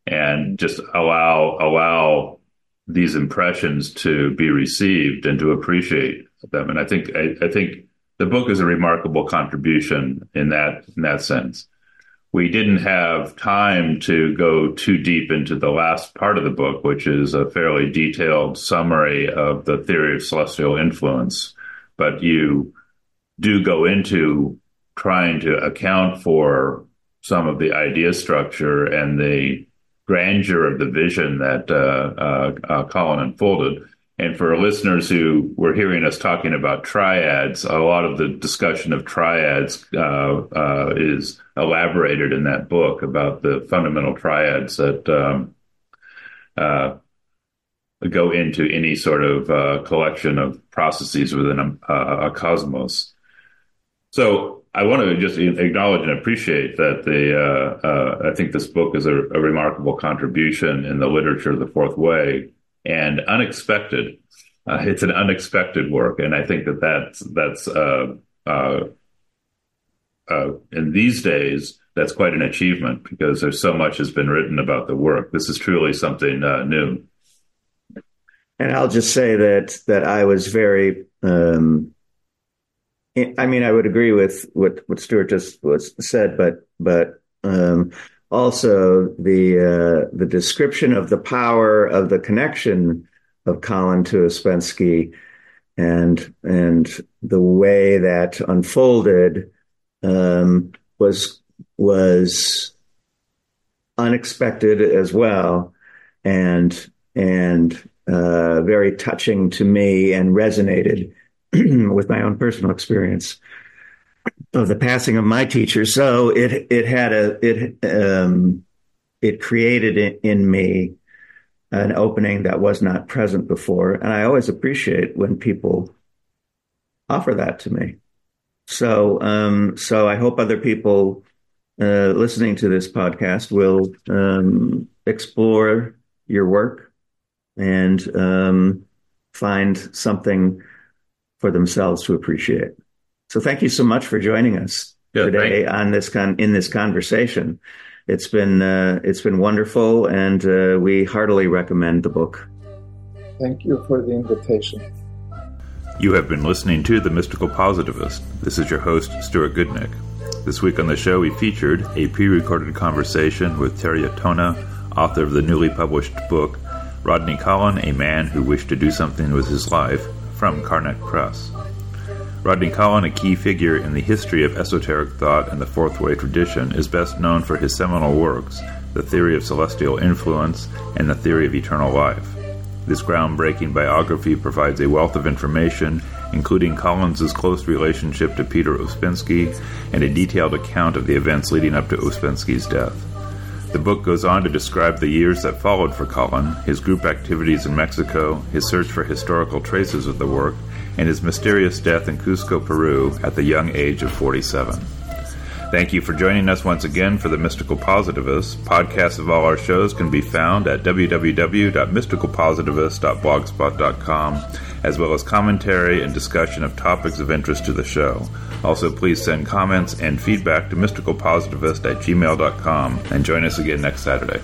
and just allow allow these impressions to be received and to appreciate them. And I think I, I think the book is a remarkable contribution in that in that sense. We didn't have time to go too deep into the last part of the book, which is a fairly detailed summary of the theory of celestial influence. But you do go into trying to account for some of the idea structure and the grandeur of the vision that uh, uh, uh, Collin unfolded. And for listeners who were hearing us talking about triads, a lot of the discussion of triads uh, uh, is elaborated in that book about the fundamental triads that um, uh, go into any sort of collection of processes within a, a cosmos. So I want to just acknowledge and appreciate that the uh, uh, I think this book is a, a, remarkable contribution in the literature of the Fourth Way and unexpected. Uh, it's an unexpected work, and I think that that's that's uh, uh, uh, in these days that's quite an achievement because there's so much has been written about the work. This is truly something new. And I'll just say that that I was very um, I mean, I would agree with what what Stuart just was said, but but um, also the uh, the description of the power of the connection of Collin to Ouspensky and and the way that unfolded um, was was unexpected as well, and and uh, very touching to me and resonated (clears throat) with my own personal experience of the passing of my teacher. So it it had a it um, it created in me an opening that was not present before, and I always appreciate when people offer that to me. So um, so I hope other people uh, listening to this podcast will um, explore your work and um, find something for themselves to appreciate. So thank you so much for joining us yeah, today on this con- in this conversation. It's been uh, it's been wonderful, and uh, we heartily recommend the book. Thank you for the invitation. You have been listening to The Mystical Positivist. This is your host, Stuart Goodnick. This week on the show, we featured a pre recorded conversation with Terje Tonne, author of the newly published book, Rodney Collin, A Man Who Wished to Do Something with His Life, from Karnak Press. Rodney Collin, a key figure in the history of esoteric thought and the Fourth Way tradition, is best known for his seminal works, The Theory of Celestial Influence and The Theory of Eternal Life. This groundbreaking biography provides a wealth of information, including Collins's close relationship to Peter Ouspensky and a detailed account of the events leading up to Ouspensky's death. The book goes on to describe the years that followed for Collin, his group activities in Mexico, his search for historical traces of the work, and his mysterious death in Cusco, Peru, at the young age of 47. Thank you for joining us once again for the Mystical Positivist. Podcasts of all our shows can be found at www.mysticalpositivist.blogspot.com, as well as commentary and discussion of topics of interest to the show. Also, please send comments and feedback to mysticalpositivist at gmail.com and join us again next Saturday.